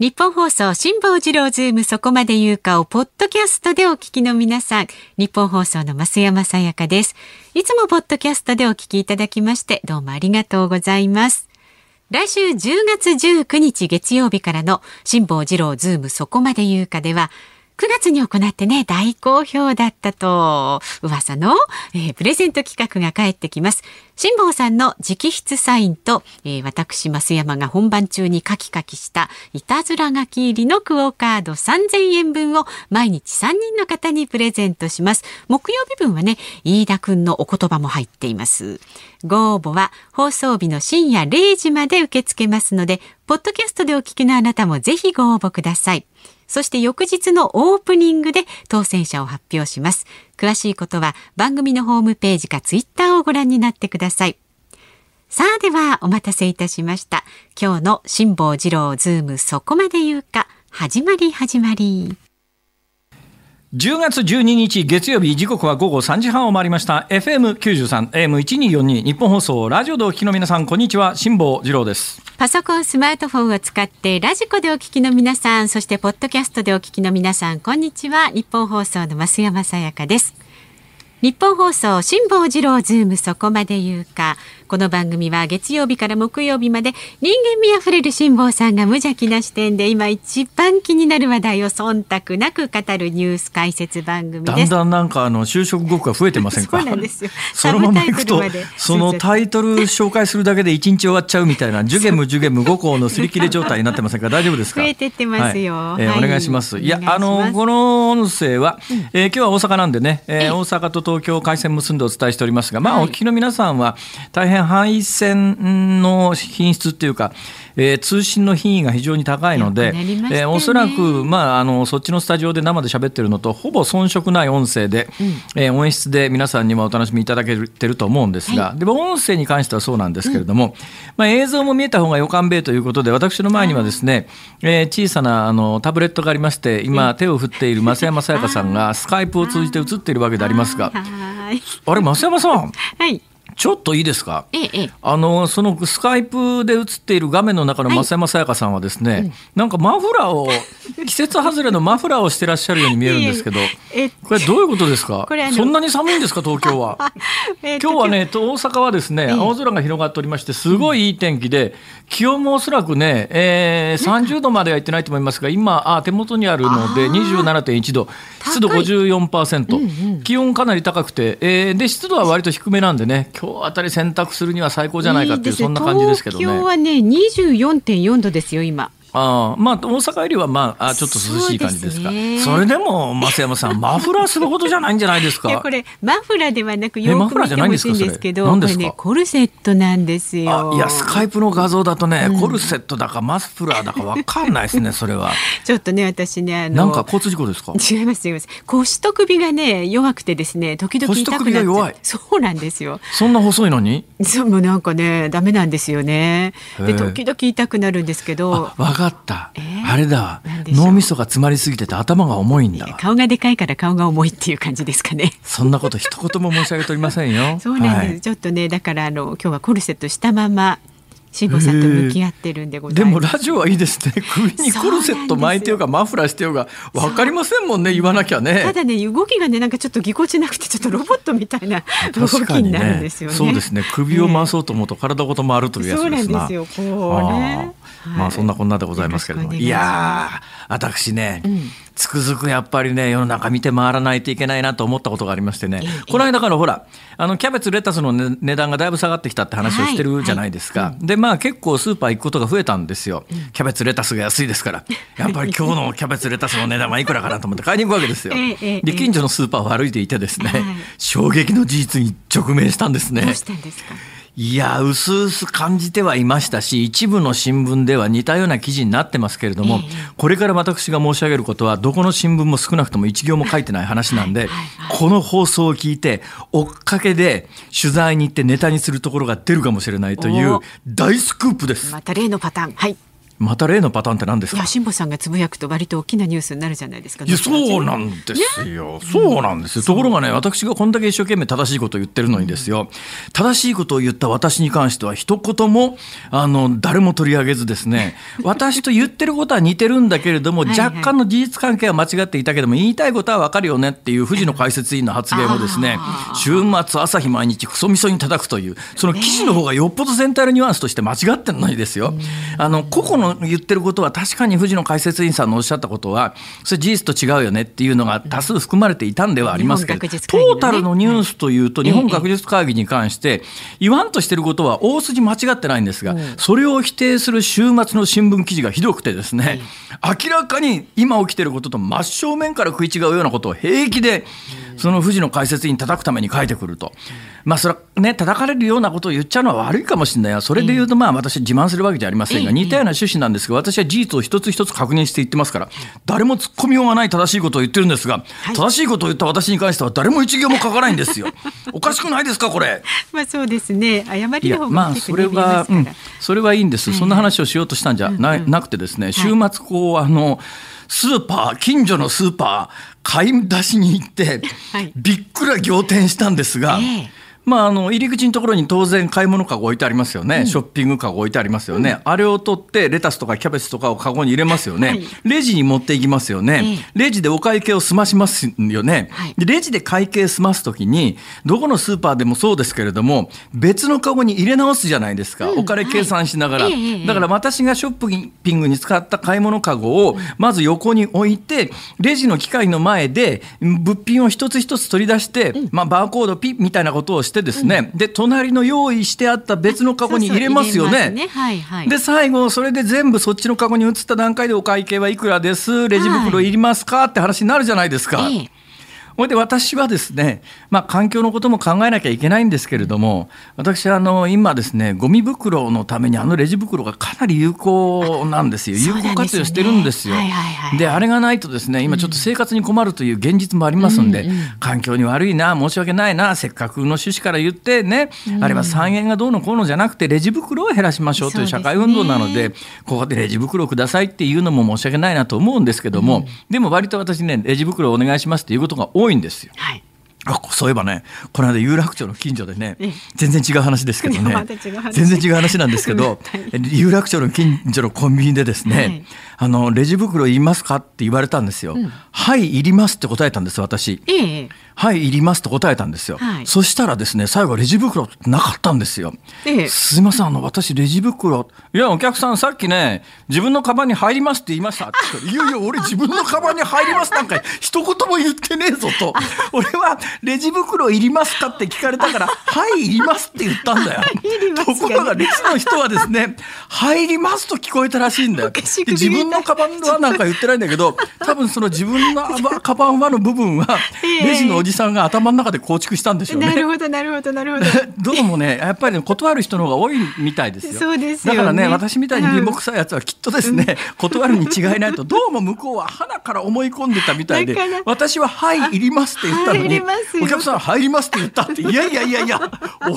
ニッポン放送辛坊治郎ズームそこまで言うかをポッドキャストでお聞きの皆さん、ニッポン放送の増山さやかです。いつもポッドキャストでお聞きいただきましてどうもありがとうございます。来週10月19日月曜日からの辛坊治郎ズームそこまで言うかでは9月に行ってね、大好評だったと、噂の、えー、プレゼント企画が返ってきます。辛坊さんの直筆サインと、えー、私、増山が本番中にカキカキしたいたずら書き入りのクオカード3000円分を毎日3人の方にプレゼントします。木曜日分はね、飯田くんのお言葉も入っています。ご応募は放送日の深夜0時まで受け付けますので、ポッドキャストでお聞きのあなたもぜひご応募ください。そして翌日のオープニングで当選者を発表します。詳しいことは番組のホームページかツイッターをご覧になってください。さあではお待たせいたしました。今日の辛坊治郎ズームそこまで言うか始まり始まり。10月12日月曜日時刻は午後3時半を回りました。FM93 AM1242 ニッポン放送ラジオでお聞きの皆さんこんにちは。辛坊治郎です。パソコンスマートフォンを使ってラジコでお聞きの皆さんそしてポッドキャストでお聞きの皆さんこんにちは。ニッポン放送の増山さやかです。ニッポン放送辛坊治郎ズームそこまで言うか。この番組は月曜日から木曜日まで人間味あふれる辛坊さんが無邪気な視点で今一番気になる話題を忖度なく語るニュース解説番組だんだんなんかあの就職後が増えてませんか？そうなんですよ。そのままいくとそのタイトル紹介するだけで一日終わっちゃうみたいなジュゲムジュゲム五校の擦り切れ状態になってませんか？大丈夫ですか？増えてってますよ、はい、えーお願いします。いやあのこの音声は、えー、今日は大阪なんでね、えー、大阪と東京回線結んでお伝えしておりますがまあお聞きの皆さんは大変範囲線の品質っていうか、えー、通信の品位が非常に高いので、ねえー、おそらく、まあ、あのそっちのスタジオで生で喋ってるのとほぼ遜色ない音声で、うん、えー、音質で皆さんにもお楽しみいただけてると思うんですが、はい、でも音声に関してはそうなんですけれども、うん、まあ、映像も見えた方が予感べえということで私の前にはですね、えー、小さなあのタブレットがありまして今手を振っている増山さやかさんがスカイプを通じて映っているわけでありますが あれ増山さん、はいちょっといいですか、ええ、あのそのスカイプで映っている画面の中の増山さやかさんはですね、はいうん、なんかマフラーを 季節外れのマフラーをしてらっしゃるように見えるんですけどこれどういうことですか？そんなに寒いんですか？東京は。今日はね大阪はですね青空が広がっておりましてすごいいい天気で気温もおそらくね、えー、30度まではいってないと思いますが今あ手元にあるので27.1度湿度54%、うんうん、気温かなり高くて、えー、で湿度は割と低めなんでね今日あたり洗濯するには最高じゃないかっていうそんな感じですけどね。東京はね24.4度ですよ今。あまあ、大阪よりは、まあ、あちょっと涼しい感じですか。そ、ね、それでも、増山さん、マフラーするほどじゃないんじゃないですか。いや、これ、マフラーではなく、よく見てほしいんですけど、これね、コルセットなんですよ。いや、スカイプの画像だとね、うん、コルセットだか、マフラーだか、わかんないですね、それは。ちょっとね、私ね、あの。なんか交通事故ですか？違います、違います。腰と首がね、弱くてですね、時々痛くなっちそうなんですよ。そんな細いのに？そう、もうなんかね、ダメなんですよね。で、時々痛くなるんですけど。わかった。えー？あれだわ脳みそが詰まりすぎてて頭が重いんだ顔がでかいから顔が重いっていう感じですかねそんなこと一言も申し上げておりませんよ そうなんです、はい、ちょっとねだからあの今日はコルセットしたまま慎吾さんと向き合ってるんでございます。でもラジオはいいですね。首にコルセット巻いてようがマフラーしてようがわかりませんもんね。言わなきゃね。ただね動きがねなんかちょっとぎこちなくてちょっとロボットみたいな 動きになるんですよね。そうですね。首を回そうと思うと体ごと回るというやつですな。そうなんですよ。こうね。まあそんなこんなでございますけれども。いや私ね。うん。つくづくやっぱりね世の中見て回らないといけないなと思ったことがありましてね、この間からほらあのキャベツレタスの、ね、値段がだいぶ下がってきたって話をしてるじゃないですか、はいはい、でまあ結構スーパー行くことが増えたんですよ、キャベツレタスが安いですから。やっぱり今日のキャベツレタスの値段はいくらかなと思って 買いに行くわけですよ、で近所のスーパーを歩いていてですね、衝撃の事実に直面したんですね。どうしたんですか？いや、うすうす感じてはいましたし、一部の新聞では似たような記事になってますけれども、これから私が申し上げることは、どこの新聞も少なくとも一行も書いてない話なんで、この放送を聞いて、追っかけで取材に行ってネタにするところが出るかもしれないという大スクープです。また例のパターン。はい。また例のパターンって何ですか？辛坊さんがつぶやくと割と大きなニュースになるじゃないですか。いやそうなんですよ。そうなんですよ。ところがね、私がこんだけ一生懸命正しいことを言ってるのにですよ。正しいことを言った私に関しては一言もあの誰も取り上げずですね。私と言ってることは似てるんだけれども、若干の事実関係は間違っていたけども、言いたいことはわかるよねっていう藤野解説委員の発言をですね。週末朝日毎日クソみそに叩くというその記事の方がよっぽど全体のニュアンスとして間違ってるのにですよ。あの個々の言ってることは確かに藤野解説委員さんのおっしゃったことはそれ事実と違うよねっていうのが多数含まれていたんではありますけど、ね、トータルのニュースというと、日本学術会議に関して言わんとしてることは大筋間違ってないんですが、それを否定する週末の新聞記事がひどくてですね、明らかに今起きてることと真正面から食い違うようなことを平気でその藤野解説委員叩くために書いてくると。まあそれね叩かれるようなことを言っちゃうのは悪いかもしれないがそれで言うとまあ私自慢するわけじゃありませんが似たような趣旨なんですが私は事実を一つ一つ確認して言ってますから。誰も突っ込みようがない正しいことを言ってるんですが正しいことを言った私に関しては誰も一行も書かないんですよ。おかしくないですかこれ。まあそうですね。誤りの方まあそれは、うん、それはいいんです。そんな話をしようとしたんじゃな,、なくてですね週末こうあのスーパー近所のスーパー買い出しに行って、びっくら仰天したんですが。えーまあ、あの入り口のところに当然買い物かご置いてありますよね、うん、ショッピングかご置いてありますよね、うん、あれを取ってレタスとかキャベツとかをかごに入れますよね、はい、レジに持っていきますよね、えレジでお会計を済ましますよね、はい、レジで会計済ますときにどこのスーパーでもそうですけれども別のかごに入れ直すじゃないですか、うん、お金計算しながら、はい、だから私がショッピングに使った買い物かごをまず横に置いてレジの機械の前で物品を一つ一つ取り出して、まあ、バーコードピッみたいなことをしてですね、で隣の用意してあった別のカゴに入れますよね。で最後それで全部そっちのカゴに移った段階でお会計はいくらです？レジ袋いりますか、って話になるじゃないですか。ええほいで私はですね、まあ、環境のことも考えなきゃいけないんですけれども私あの今ですねゴミ袋のためにあのレジ袋がかなり有効なんですよ。有効活用してるんですよ。であれがないとですね今ちょっと生活に困るという現実もありますんで、うんうん、環境に悪いな申し訳ないなせっかくの趣旨から言ってね、うん、あれは3円がどうのこうのじゃなくてレジ袋を減らしましょうという社会運動なので、ね、ここでレジ袋くださいっていうのも申し訳ないなと思うんですけども、でも割と私ねレジ袋お願いしますっていうことが多いんですよ。はい。あそういえばねこの間有楽町の近所でね全然違う話ですけどね。全然違う話なんですけど、有楽町の近所のコンビニでですね、はい、あのレジ袋いりますかって言われたんですよ、うん、はいいりますって答えたんです私、ええ、はいいりますと答えたんですよ、はい、そしたらですね最後レジ袋なかったんですよ、ええ、すいませんあの私レジ袋いやお客さんさっきね自分のカバンに入りますって言いました。っていやいや俺自分のカバンに入りますなんか一言も言ってねえぞと。俺はレジ袋いりますかって聞かれたから はいいりますって言ったんだよ。ところがレジの人はですね入りますと聞こえたらしいんだよ。自分のカバンはなんか言ってないんだけど多分その自分のカバンはの部分は レジのおじさんが頭の中で構築したんでしょうね。なるほどなるほどなるほど。どうもねやっぱり、ね、断る人の方が多いみたいですよ。そうですだからね私みたいに貧乏くさいやつはきっとですね、断るに違いないとどうも向こうは鼻から思い込んでたみたいで私は「はいいります」って言ったのにお客さん「入ります」って言ったっていやいやいやいや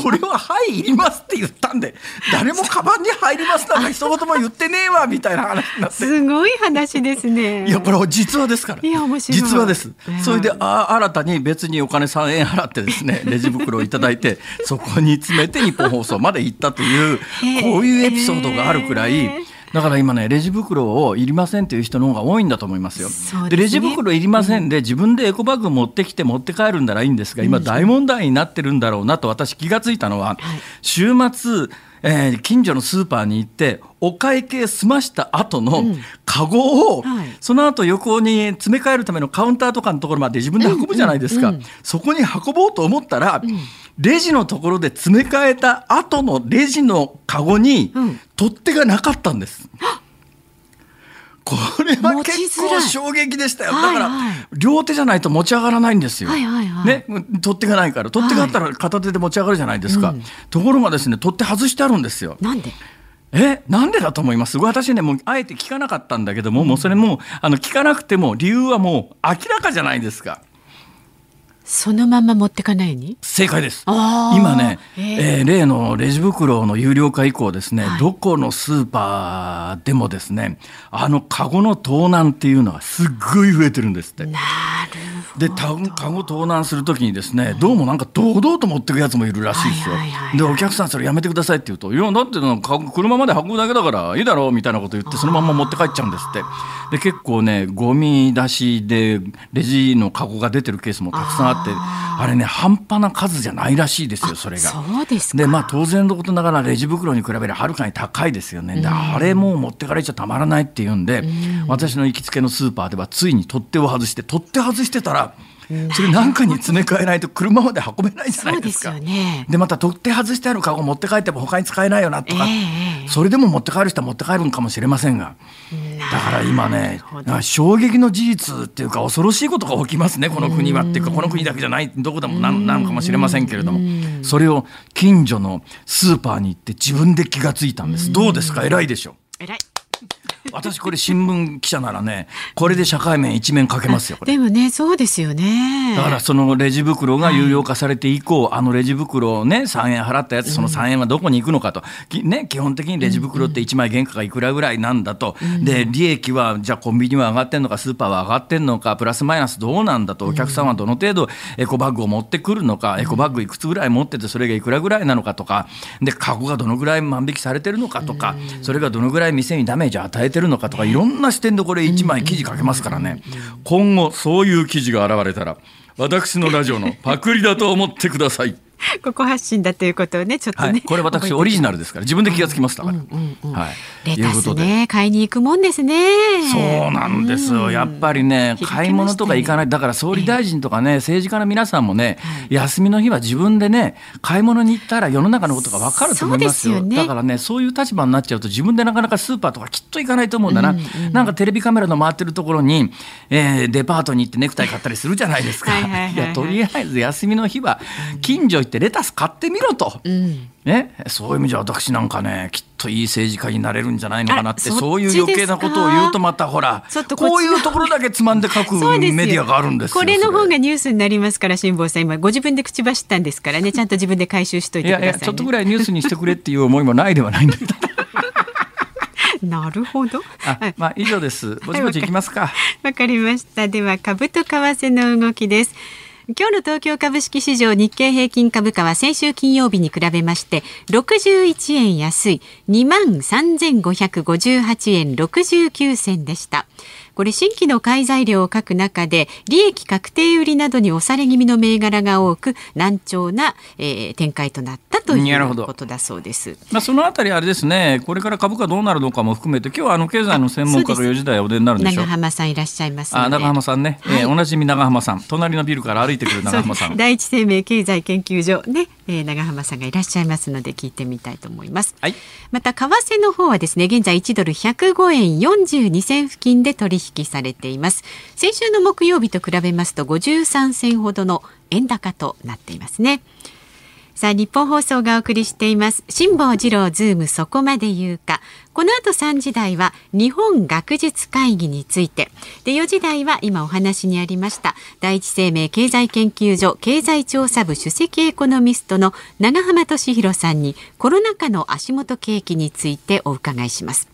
俺は「はいいります」って言ったんで誰もカバンに入りますなんか一言も言ってねえわみたいな話になって。すごい話ですね。いやこれ実話ですから。いや面白い。実話です、それであ新たに別にお金3円払ってですね レジ袋をいただいて そこに詰めて日本放送まで行ったというこういうエピソードがあるくらい。だから今ねレジ袋をいりませんという人の方が多いんだと思いますよ。で、ね、レジ袋いりませんで、自分でエコバッグ持ってきて持って帰るんならいいんですが今大問題になってるんだろうなと私気がついたのは、週末えー、近所のスーパーに行ってお会計済ました後のカゴを、うんはい、その後横に詰め替えるためのカウンターとかのところまで自分で運ぶじゃないですか、うん。うんうん、そこに運ぼうと思ったら、うん、レジのところで詰め替えた後のレジのカゴに取っ手がなかったんです。これは結構衝撃でしたよ。だから、両手じゃないと持ち上がらないんですよ。はいはいはい、ね、取っ手がないから、取っ手があったら片手で持ち上がるじゃないですか。はいところがですね、取っ手外してあるんですよ。なんで？えなんでだと思います？私ねもうあえて聞かなかったんだけども、うん、もうそれもあの聞かなくても理由はもう明らかじゃないですか。そのまま持ってかないに？正解です。今ね、えー、えー、例のレジ袋の有料化以降ですね、はい、どこのスーパーでもですねあのカゴの盗難っていうのはすっごい増えてるんですって。なるでカゴ盗難するときにですねどうもなんか堂々と持っていくやつもいるらしいですよ、でお客さんそれやめてくださいって言うと「いやだって車まで運ぶだけだからいいだろ」うみたいなこと言ってそのまま持って帰っちゃうんですって。で結構ねゴミ出しでレジのカゴが出てるケースもたくさんあってあれね半端な数じゃないらしいですよそれが。そうですでまあ当然のことながらレジ袋に比べればはるかに高いですよね。であれもう持ってかれちゃたまらないっていうんで私の行きつけのスーパーではついに取っ手を外して取っ手外してたらそれなんかに詰め替えないと車まで運べないじゃないですか。で、ね、また取って外してあるカゴ持って帰っても他に使えないよなとか、えー、それでも持って帰る人は持って帰るんかもしれませんが。だから今ね衝撃の事実っていうか恐ろしいことが起きますねこの国はっていうかこの国だけじゃないどこでもななのかもしれませんけれども。それを近所のスーパーに行って自分で気がついたんです。どうですか？偉いでしょ。偉い 私これ新聞記者ならねこれで社会面一面かけますよでもねそうですよね。だからそのレジ袋が有料化されて以降、はい、あのレジ袋をね3円払ったやつその3円はどこに行くのかと、うん、ね基本的にレジ袋って1枚原価がいくらぐらいなんだと、うん、で利益はじゃあコンビニは上がってんのかスーパーは上がってんのかプラスマイナスどうなんだとお客さんはどの程度エコバッグを持ってくるのか、エコバッグいくつぐらい持っててそれがいくらぐらいなのかとか。でカゴがどのぐらい万引きされてるのかとか、それがどのぐらい店にダメージを与えてるのかとかいろんな視点でこれ1枚記事書けますからね。今後そういう記事が現れたら私のラジオのパクリだと思ってください。ここ発信だということをねちょっとね、はい、これ私オリジナルですから自分で気がつきましたから、うんうんうん、はい、レタスね買いに行くもんですね。そうなんですよ、やっぱりね、ね、買い物とか行かない。だから総理大臣とかね、政治家の皆さんもね、休みの日は自分でね買い物に行ったら世の中のことが分かると思いますよ、ね、だからねそういう立場になっちゃうと自分でなかなかスーパーとかきっと行かないと思うんだな、うんうん、なんかテレビカメラの回ってるところに、えー、デパートに行ってネクタイ買ったりするじゃないですか。いやとりあえず休みの日は近所行ってレタス買ってみろと、うん、ね、そういう意味じゃ私なんかねきっといい政治家になれるんじゃないのかなってそういう余計なことを言うとまたほらこういうところだけつまんで書くメディアがあるんですこれの方がニュースになりますから辛坊さん今ご自分で口走ったんですからねちゃんと自分で回収しといてください、ね、いやいやちょっとぐらいニュースにしてくれっていう思いもないではないんだけど。なるほど。まあ以上です。ぼちぼちいきますか。わかりました。では株と為替の動きです。今日の東京株式市場日経平均株価は先週金曜日に比べまして61円安い2万3558円69銭でした。これ新規の買い材料を書く中で利益確定売りなどに押され気味の銘柄が多く難聴な、えー、展開となったということだそうです。まあそのあたりあれですね。これから株価どうなるのかも含めて今日はあの経済の専門家が4時台お出になるんでしょ長浜さんいらっしゃいますあ長浜さんね、はい、えー、おなじみ長浜さん隣のビルから歩いてくる長浜さん。第一生命経済研究所ね、えー、長浜さんがいらっしゃいますので聞いてみたいと思います。はい。また為替の方はですね現在1ドル105円42銭付近で取引されています。先週の木曜日と比べますと53銭ほどの円高となっていますね。さあ日本放送がお送りしています。辛坊治郎ズームそこまで言うか。この後3時台は日本学術会議について。で4時台は今お話にありました第一生命経済研究所経済調査部首席エコノミストの長浜俊弘さんにコロナ禍の足元景気についてお伺いします。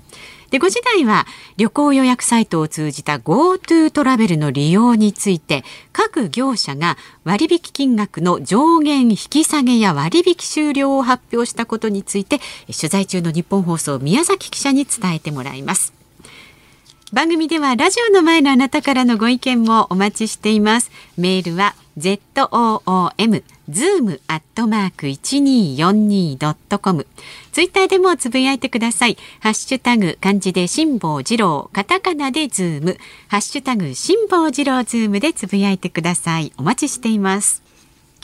で5時台は旅行予約サイトを通じた GoTo トラベルの利用について各業者が割引金額の上限引き下げや割引終了を発表したことについて取材中の日本放送宮崎記者に伝えてもらいます。番組ではラジオの前のあなたからのご意見もお待ちしています。メールは zoom ズームアットマーク一二四二ドットコム。ツイッターでもつぶやいてください。ハッシュタグ漢字で辛坊治郎、カタカナでズーム、ハッシュタグ辛坊治郎ズームでつぶやいてください。お待ちしています。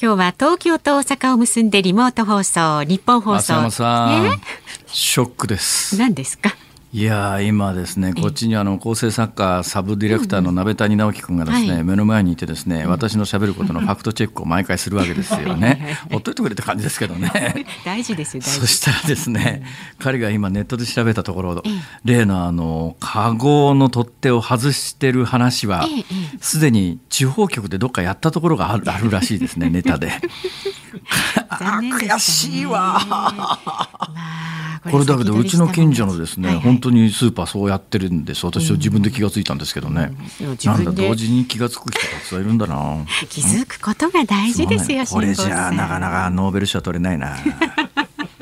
今日は東京と大阪を結んでリモート放送、ニッポン放送。さん、ショックです。何ですか？いや今ですねこっちにあの構成作家サブディレクターの鍋谷直樹君がですね、はい、目の前にいてですね私のしゃべることのファクトチェックを毎回するわけですよね。ほっといてくれって感じですけどね。大事ですよそしたらですね、彼が今ネットで調べたところ例のあのカゴの取っ手を外してる話はすでに地方局でどっかやったところがあるあるらしいですねネタで。あ悔しいわ。まあこれだけどうちの近所のですね、はいはい、本当にスーパーそうやってるんです。私は自分で気が付いたんですけどね、うん、なんだ同時に気が付く人たくさんいるんだな。気づくことが大事ですよ、これじゃあなかなかノーベル賞取れないな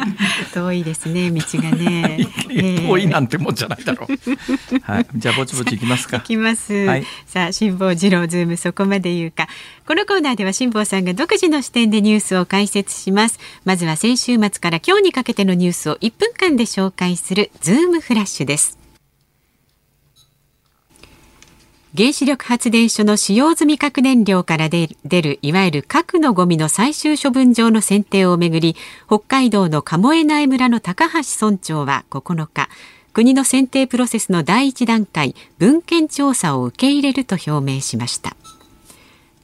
遠いですね道がね、遠いなんてもんじゃないだろう。はい。じゃあぼちぼち行きますか。行きます、はい、さあ辛坊治郎ズームそこまで言うか。このコーナーでは辛坊さんが独自の視点でニュースを解説します。まずは先週末から今日にかけてのニュースを1分間で紹介するズームフラッシュです原子力発電所の使用済み核燃料から出るいわゆる核のゴミの最終処分場の選定をめぐり北海道の鴨江内村の高橋村長は9日国の選定プロセスの第一段階文献調査を受け入れると表明しました。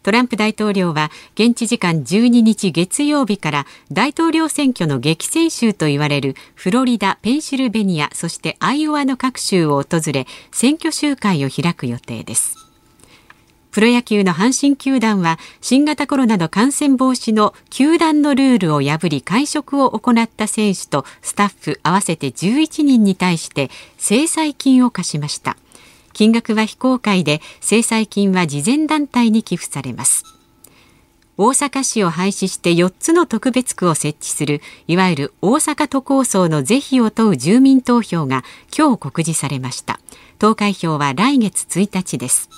トランプ大統領は現地時間12日月曜日から大統領選挙の激戦州と言われるフロリダ、ペンシルベニア、そしてアイオワの各州を訪れ選挙集会を開く予定です。プロ野球の阪神球団は新型コロナの感染防止の球団のルールを破り会食を行った選手とスタッフ合わせて11人に対して制裁金を課しました。金額は非公開で制裁金は慈善団体に寄付されます。大阪市を廃止して4つの特別区を設置するいわゆる大阪都構想の是非を問う住民投票が今日告示されました。投開票は来月1日です。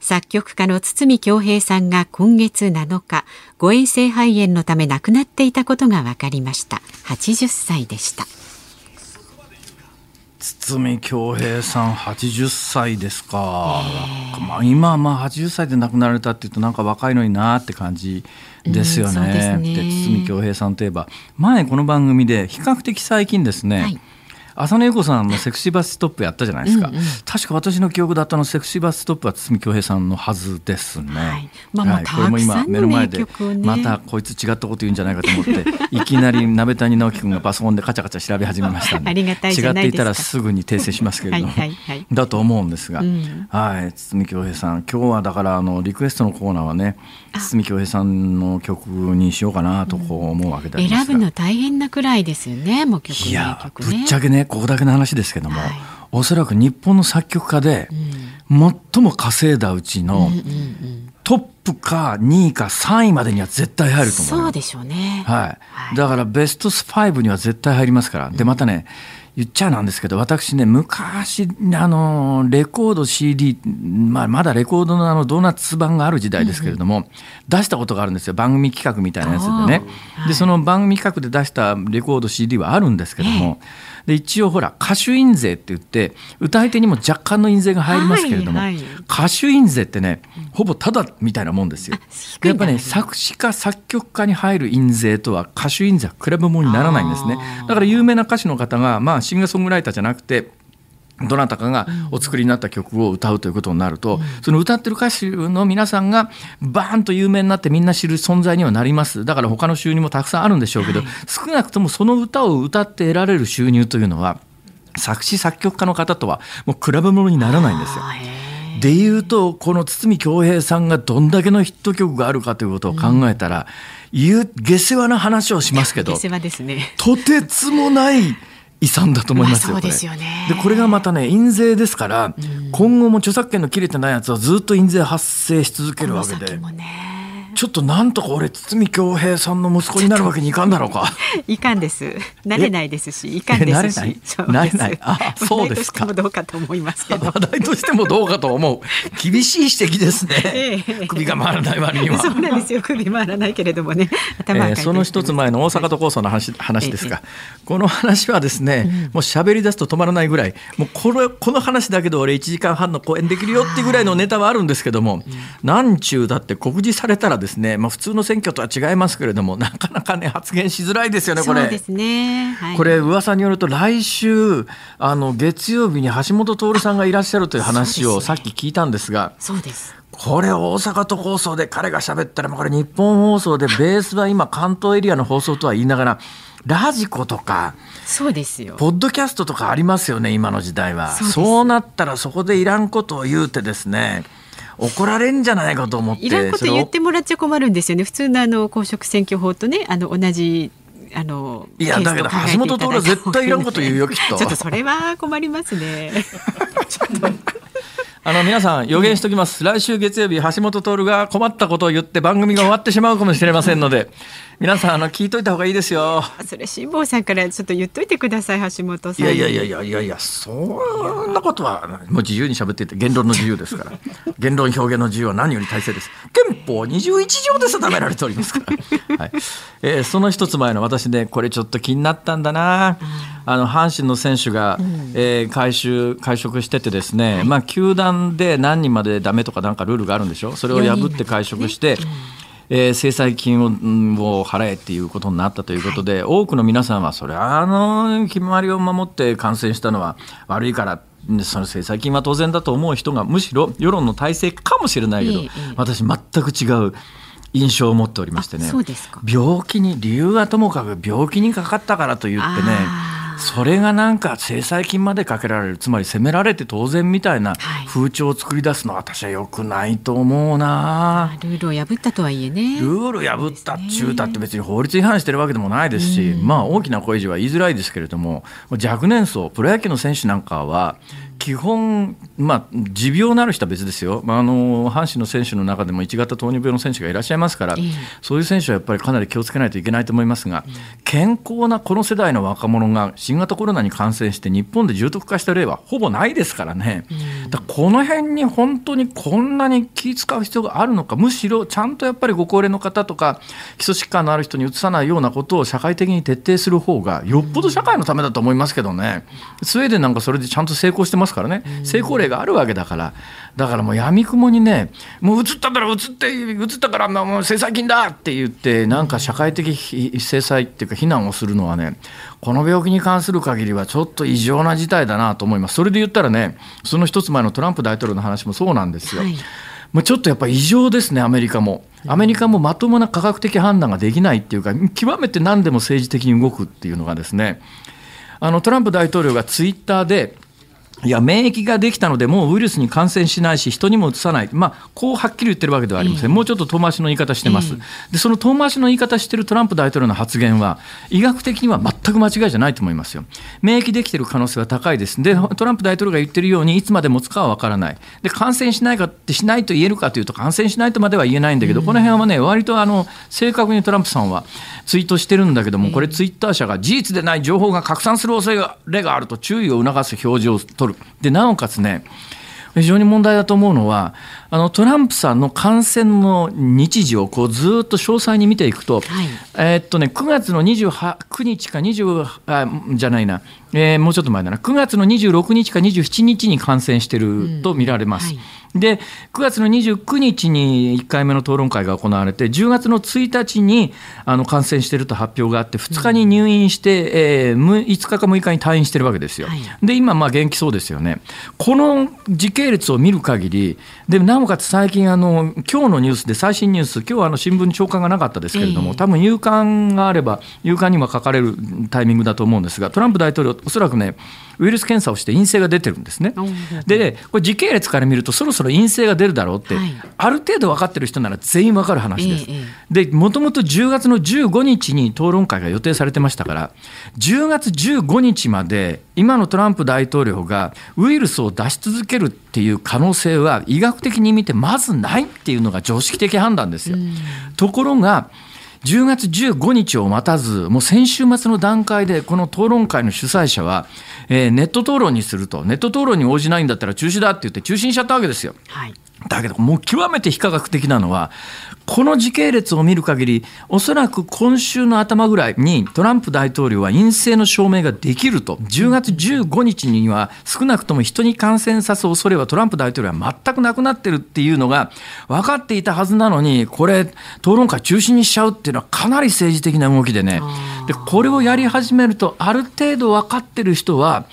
作曲家の堤恭平さんが今月7日誤嚥性肺炎のため亡くなっていたことが分かりました。80歳でした。堤恭平さん80歳ですか、まあ、今まあ80歳で亡くなられたっていうとなんか若いのになって感じですよね。うん、で、ね、堤恭平さんといえば前この番組で比較的最近ですね、はい浅野ゆ子さんのセクシーバスストップやったじゃないですか、うんうん、確か私の記憶だったのセクシーバスストップは堤恭平さんのはずですね、はい。まあ、まあ、はい、これも今目の前で、またこいつ違ったこと言うんじゃないかと思って いきなり鍋谷直樹君がパソコンでカチャカチャ調べ始めましたんで違っていたらすぐに訂正しますけれども はい、だと思うんですが、うん、はい堤恭平さん今日はだからあのリクエストのコーナーはね堤恭平さんの曲にしようかなとこう思うわけであ。りますが、うん、選ぶの大変なくらいですよねもう曲いやぶっちゃけねここだけの話ですけども、はい、おそらく日本の作曲家で最も稼いだうちのトップか2位か3位までには絶対入ると思う。そうでしょうね、はい、だからベスト5には絶対入りますからでまたね、言っちゃなんですけど私ね昔あのレコード CD、まあ、まだレコードのあのドーナツ版がある時代ですけれども、うんうん、出したことがあるんですよ。番組企画みたいなやつでね、はい、でその番組企画で出したレコード CD はあるんですけども、えーで一応ほら歌手印税って言って歌い手にも若干の印税が入りますけれども、はいはい、歌手印税ってねほぼただみたいなもんですよ。やっぱね作詞家作曲家に入る印税とは歌手印税は比べ物にならないんですね。だから有名な歌手の方がまあシンガーソングライターじゃなくてどなたかがお作りになった曲を歌うということになると、その歌ってる歌手の皆さんがバーンと有名になってみんな知る存在にはなります。だから他の収入もたくさんあるんでしょうけど、少なくともその歌を歌って得られる収入というのは作詞作曲家の方とはもう比べ物にならないんですよ。でいうとこの堤恭平さんがどんだけのヒット曲があるかということを考えたら、うん、下世話な話をしますけど、ね、とてつもない遺産だと思いますよ。まあ、そうですよねでこれがまたね印税ですから、うん、今後も著作権の切れてないやつはずっと印税発生し続けるわけで。ちょっとなんとか俺堤恭平さんの息子になるわけにいかんだろうか。いかんです。なれないですし、いかんですし。なれない？あ、そうですか。どうかと思いますけど。話題としてもどうかと思う。厳しい指摘ですね。ええ、首が回らない割には。そうなんですよ。首回らないけれどもね。頭えー、その一つ前の大阪都構想の話話ですが、この話はですね、うん、もう喋り出すと止まらないぐらい、もうこれこの話だけで俺1時間半の公演できるよっていうぐらいのネタはあるんですけども、うん、なんちゅうだって告示されたらですね、まあ、普通の選挙とは違いますけれども、なかなかね、発言しづらいですよね、これ。そうですね。はい、これ、噂によると、来週、あの、月曜日に橋本徹さんがいらっしゃるという話をさっき聞いたんですが、そうです。これ大阪都放送で彼が喋ったら、これ日本放送でベースは今関東エリアの放送とは言いながら、ラジコとか、そうですよ。ポッドキャストとかありますよね、今の時代は。そうなったらそこでいらんことを言うてですね、怒られんじゃないかと思って。いらんこと言ってもらっちゃ困るんですよね。普通のあの公職選挙法とね、あの同じあのいやだけど橋本徹は絶対いらんこと言うよ きっと。ちょっとそれは困りますね。ちょっとあの皆さん予言しておきます、来週月曜日橋本徹が困ったことを言って番組が終わってしまうかもしれませんので皆さんあの聞いといた方がいいですよ。それ辛坊さんからちょっと言っといてください橋本さんいやいやいやいやいやそんなことはもう自由に喋っていて言論の自由ですから。言論表現の自由は何より大切です。憲法21条で定められておりますから、はい。えー、その一つ前の私ねこれちょっと気になったんだな、あの阪神の選手が、うん、えー、回収会食しててですね、はい、まあ球団で何人までダメとかなんかルールがあるんでしょ？それを破って会食して、えー、制裁金を,、を払えっていうことになったということで、はい、多くの皆さんはそれはあの決まりを守って感染したのは悪いからその制裁金は当然だと思う人がむしろ世論の体制かもしれないけど、ええ、私全く違う印象を持っておりましてね。病気に理由はともかく病気にかかったからと言ってねそれがなんか制裁金までかけられるつまり責められて当然みたいな風潮を作り出すのは私はよくないと思うな、ルールを破ったとはいえね。ルール破ったっちゅうたって別に法律違反してるわけでもないですし、まあ大きな声示は言いづらいですけれども若年層プロ野球の選手なんかは基本、まあ、持病のある人は別ですよ、まあ、あの阪神の選手の中でも1型糖尿病の選手がいらっしゃいますから、えー、そういう選手はやっぱりかなり気をつけないといけないと思いますが、健康なこの世代の若者が新型コロナに感染して、日本で重篤化した例はほぼないですからね、だからこの辺に本当にこんなに気使う必要があるのか、むしろちゃんとやっぱりご高齢の方とか、基礎疾患のある人にうつさないようなことを社会的に徹底する方が、よっぽど社会のためだと思いますけどね、スウェーデンなんかそれでちゃんと成功してますからね、成功例があるわけだから、だからもうやみくもにね、もう移ったから移って、移ったからもう制裁金だって言って、なんか社会的制裁っていうか、非難をするのはね、この病気に関する限りはちょっと異常な事態だなと思います。それで言ったらね、その一つ前のトランプ大統領の話もそうなんですよ。はいもうちょっとやっぱり異常ですね、アメリカも。アメリカもまともな科学的判断ができないっていうか、極めて何でも政治的に動くっていうのがですね、あのトランプ大統領がツイッターで、いや、免疫ができたので、もうウイルスに感染しないし、人にもうつさない、まあ、こうはっきり言ってるわけではありません、もうちょっと遠回しの言い方してます、でその遠回しの言い方してるトランプ大統領の発言は、医学的には全く間違いじゃないと思いますよ。免疫できてる可能性は高いです。で、トランプ大統領が言ってるように、いつまで持つかは分からない。で、感染しないかってしないと言えるかというと、感染しないとまでは言えないんだけど、この辺はね、割とあの正確にトランプさんはツイートしてるんだけども、これ、ツイッター社が事実でない情報が拡散する恐れがあると注意を促す表示を取る。でなおかつね非常に問題だと思うのはあのトランプさんの感染の日時をこうずっと詳細に見ていくと、はい、えー、っとね9月の29日か20あじゃないな、えー、もうちょっと前だな9月の26日か27日に感染してると見られます。うんはいで9月の29日に1回目の討論会が行われて10月の1日にあの感染していると発表があって2日に入院して、えー、5日か6日に退院してるわけですよ。はい、で今まあ元気そうですよね。この時系列を見る限りでなおかつ最近あの今日のニュースで最新ニュース今日はあの新聞に朝刊がなかったですけれども、多分夕刊があれば夕刊には書かれるタイミングだと思うんですがトランプ大統領おそらくねウイルス検査をして陰性が出てるんですね。でこれ時系列から見るとそろそろ陰性が出るだろうって、はい、ある程度分かってる人なら全員分かる話です。でもともと10月の15日に討論会が予定されてましたから10月15日まで今のトランプ大統領がウイルスを出し続けるっていう可能性は医学的に見てまずないっていうのが常識的判断ですよ。ところが10月15日を待たず、もう先週末の段階で、この討論会の主催者は、えー、ネット討論にすると、ネット討論に応じないんだったら中止だって言って中止にしちゃったわけですよ。はいだけどもう極めて非科学的なのはこの時系列を見る限りおそらく今週の頭ぐらいにトランプ大統領は陰性の証明ができると。10月15日には少なくとも人に感染させ恐れはトランプ大統領は全くなくなってるっていうのが分かっていたはずなのにこれ討論会中止にしちゃうっていうのはかなり政治的な動きでね。でこれをやり始めるとある程度分かってる人は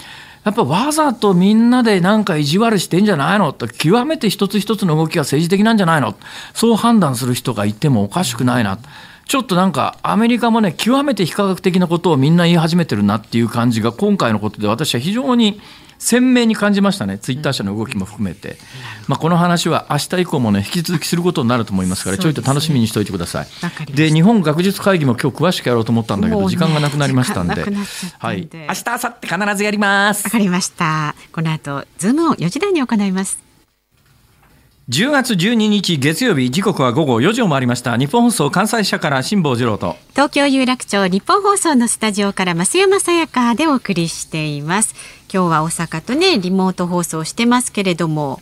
やっぱわざとみんなでなんか意地悪してんじゃないの？と極めて一つ一つの動きが政治的なんじゃないの？そう判断する人がいてもおかしくないな。ちょっとなんかアメリカもね極めて非科学的なことをみんな言い始めてるなっていう感じが今回のことで私は非常に鮮明に感じましたね、ツイッター社の動きも含めて、まあ、この話は明日以降もね、引き続きすることになると思いますから、ちょいと楽しみにしておいてください。で、日本学術会議も今日詳しくやろうと思ったんだけど、時間がなくなりましたんで、はい、明日明後日必ずやります。わかりました。この後、ズームを4時台に行います。10月12日月曜日時刻は午後4時を回りました。日本放送関西社から辛坊治郎と。東京有楽町日本放送のスタジオから増山さやかでお送りしています今日は大阪とねリモート放送してますけれども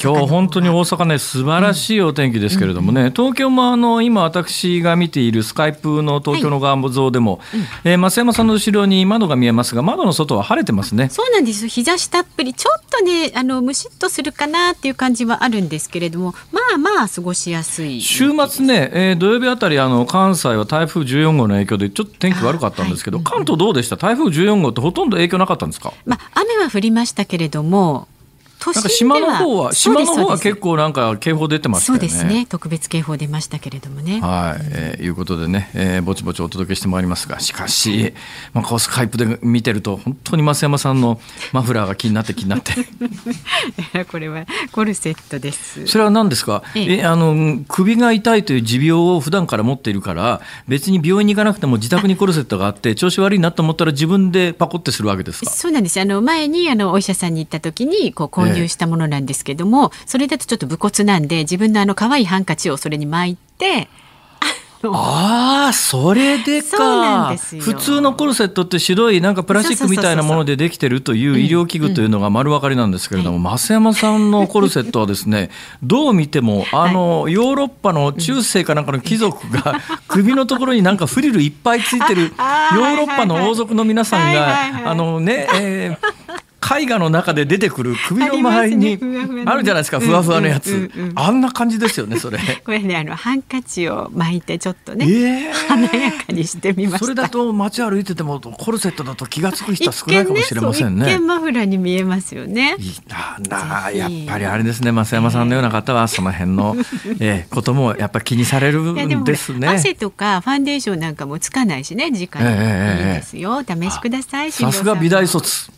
今日本当に大阪ね素晴らしいお天気ですけれどもね、うん、東京もあの今私が見ているスカイプの東京の側像でも、はい。うん、えー、増山さんの後ろに窓が見えますが窓の外は晴れてますね。そうなんです。日差したっぷりちょっとねあのムシッとするかなっていう感じはあるんですけれどもまあまあ過ごしやすい。週末ね、えー、土曜日あたりあの関西は台風14号の影響でちょっと天気悪かったんですけど、はい、関東どうでした？台風14号ってほとんど影響なかったんですか、まあ、雨は降りましたけれどもなんか島の方は島の方は結構なんか警報出てますそうですね。特別警報出ましたけれどもね。はい、えー、いうことでね、えー、ぼちぼちお届けしてまいりますがしかし、まあ、こうスカイプで見てると本当に増山さんの マフラーが気になって気になって。これはコルセットです。それは何ですか？ええ。あの首が痛いという持病を普段から持っているから別に病院に行かなくても自宅にコルセットがあって 調子悪いなと思ったら自分でパコってするわけですか？そうなんです。あの前にあのお医者さんに行った時にこう購入したものなんですけども、それだとちょっと武骨なんで自分のあの可愛いハンカチをそれに巻いて ああそれでか。普通のコルセットって白いなんかプラスチックみたいなものでできてるという医療器具というのが丸分かりなんですけれども、うんうん、増山さんのコルセットはですねどう見ても あの、ヨーロッパの中世かなんかの貴族が首のところになんかフリルいっぱいついてるヨーロッパの王族の皆さんがあのね、えー絵画の中で出てくる首の周りにあるじゃないですかふわふわのやつ、あんな感じですよねそれ。これねあのハンカチを巻いてちょっとね、えー、華やかにしてみまそれだと街歩いててもコルセットだと気が付く人は少ないかもしれませんね。一見マフラーに見えますよね。いなやっぱりあれですね増山さんのような方はその辺の、えー、こともやっぱ気にされるんですね。汗とかファンデーションなんかもつかないしね時間にいいですよ、えー、試しくださいさすが美大卒。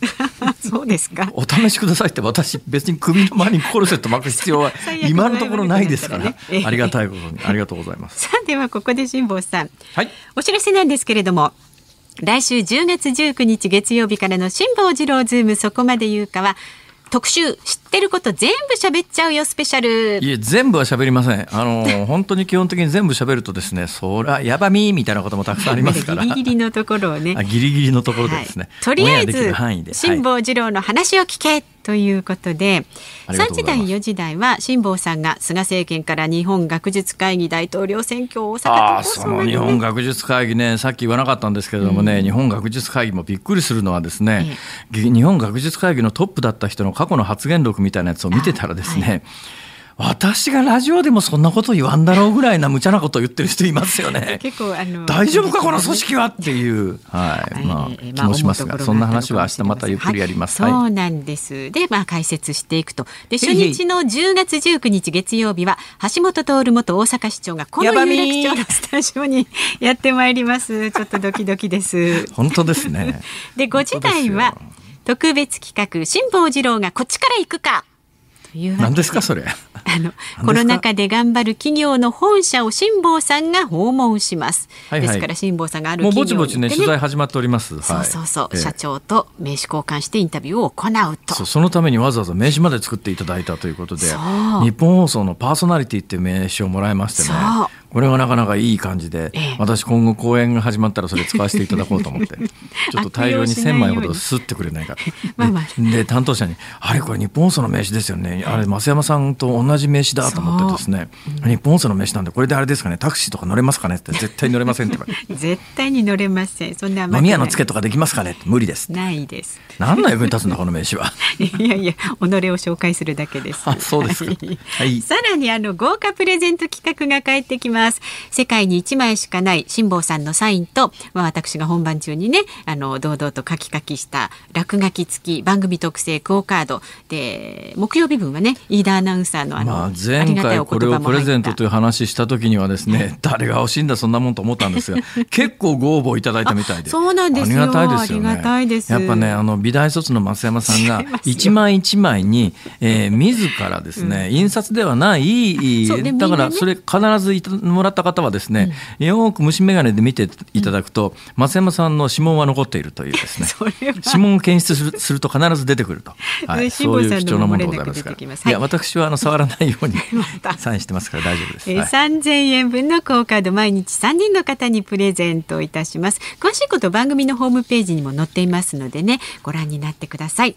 そうですか？お試しくださいって私別に首の周りにコルセット巻く必要は 今のところないですから、ね、ありがたいことにありがとうございます。さあではここで辛坊さん、はい、お知らせなんですけれども。来週10月19日月曜日からの辛坊治郎ズームそこまで言うかは特集知ってること全部喋っちゃうよスペシャル。いえ全部は喋りません。あの 本当に基本的に全部喋るとですねそらやばみみたいなこともたくさんありますから。ギリギリのところをね。ギリギリのところですね、はい、とりあえず辛坊治郎の話を聞け、ということで3時台4時台は辛坊さんが菅政権から日本学術会議大統領選挙大阪あその日本学術会議ねさっき言わなかったんですけれどもね、うん、日本学術会議もびっくりするのはですね、ええ、日本学術会議のトップだった人の過去の発言録みたいなやつを見てたらですね、私がラジオでもそんなこと言わんだろうぐらいな無茶なことを言ってる人いますよね。結構あの大丈夫かこの組織は？っていう、はい、まあ、気もしますが、そんな話は明日またゆっくりやります。はい、そうなんです。で、まあ解説していくと、で初日の10月19日月曜日は橋本徹元大阪市長がこの有楽町のスタジオにやってまいります。ちょっとドキドキです。本当ですね。で、5時台は特別企画辛坊治郎がこっちから行くか。何ですかそれ？あのコロナ禍で頑張る企業の本社を辛坊さんが訪問します、はいはい、ですから辛坊さんがある企業、ね、もうぼちぼちね取材始まっております、そうそうそう、えー、社長と名刺交換してインタビューを行うと。そのためにわざわざ名刺まで作っていただいたということで日本放送のパーソナリティっていう名刺をもらいましてねこれはなかなかいい感じで、ええ、私今後公演が始まったらそれ使わせていただこうと思って ちょっと大量に1,000枚ほどすってくれないか。まあ、まあ、で担当者に「あれこれ日本放送の名刺ですよね。あれ増山さんと同じじ名刺だと思ってですね、う。ん、日本放送の名刺なんでこれであれですかね。タクシーとか乗れますかねって絶対乗れませんって 絶対に乗れません。そんな飲み屋のつけとかできますかね無理です。ないです。何の役に立つんだこの名刺は？いやいや己を紹介するだけです。あそうですはい、さらにあの豪華プレゼント企画が帰ってきます世界に一枚しかない辛坊さんのサインと、まあ、私が本番中にねあの堂々と書き書きした落書き付き番組特製クオカード。で木曜日分はね飯田アナウンサーのあの、まあ、前回これをプレゼントという話した時にはですね誰が欲しいんだそんなもんと思ったんですが 結構ご応募いただいたみたいで。そうなんですありがたいですよね。やっぱねあの美大卒の増山さんが 一枚一枚に、えー、自らですね、うん、印刷ではないだからそれ必ずもらった方はですね、うん、よく虫眼鏡で見ていただくと、うん、増山さんの指紋は残っているというですね。指紋を検出するすると必ず出てくると、はい、そういう貴重なものでございますから、い、や私はあの触らないように サインしてますから大丈夫です、えー、3000円分のクオカード毎日3人の方にプレゼントいたします。詳しいこと番組のホームページにも載っていますのでねご覧になってください。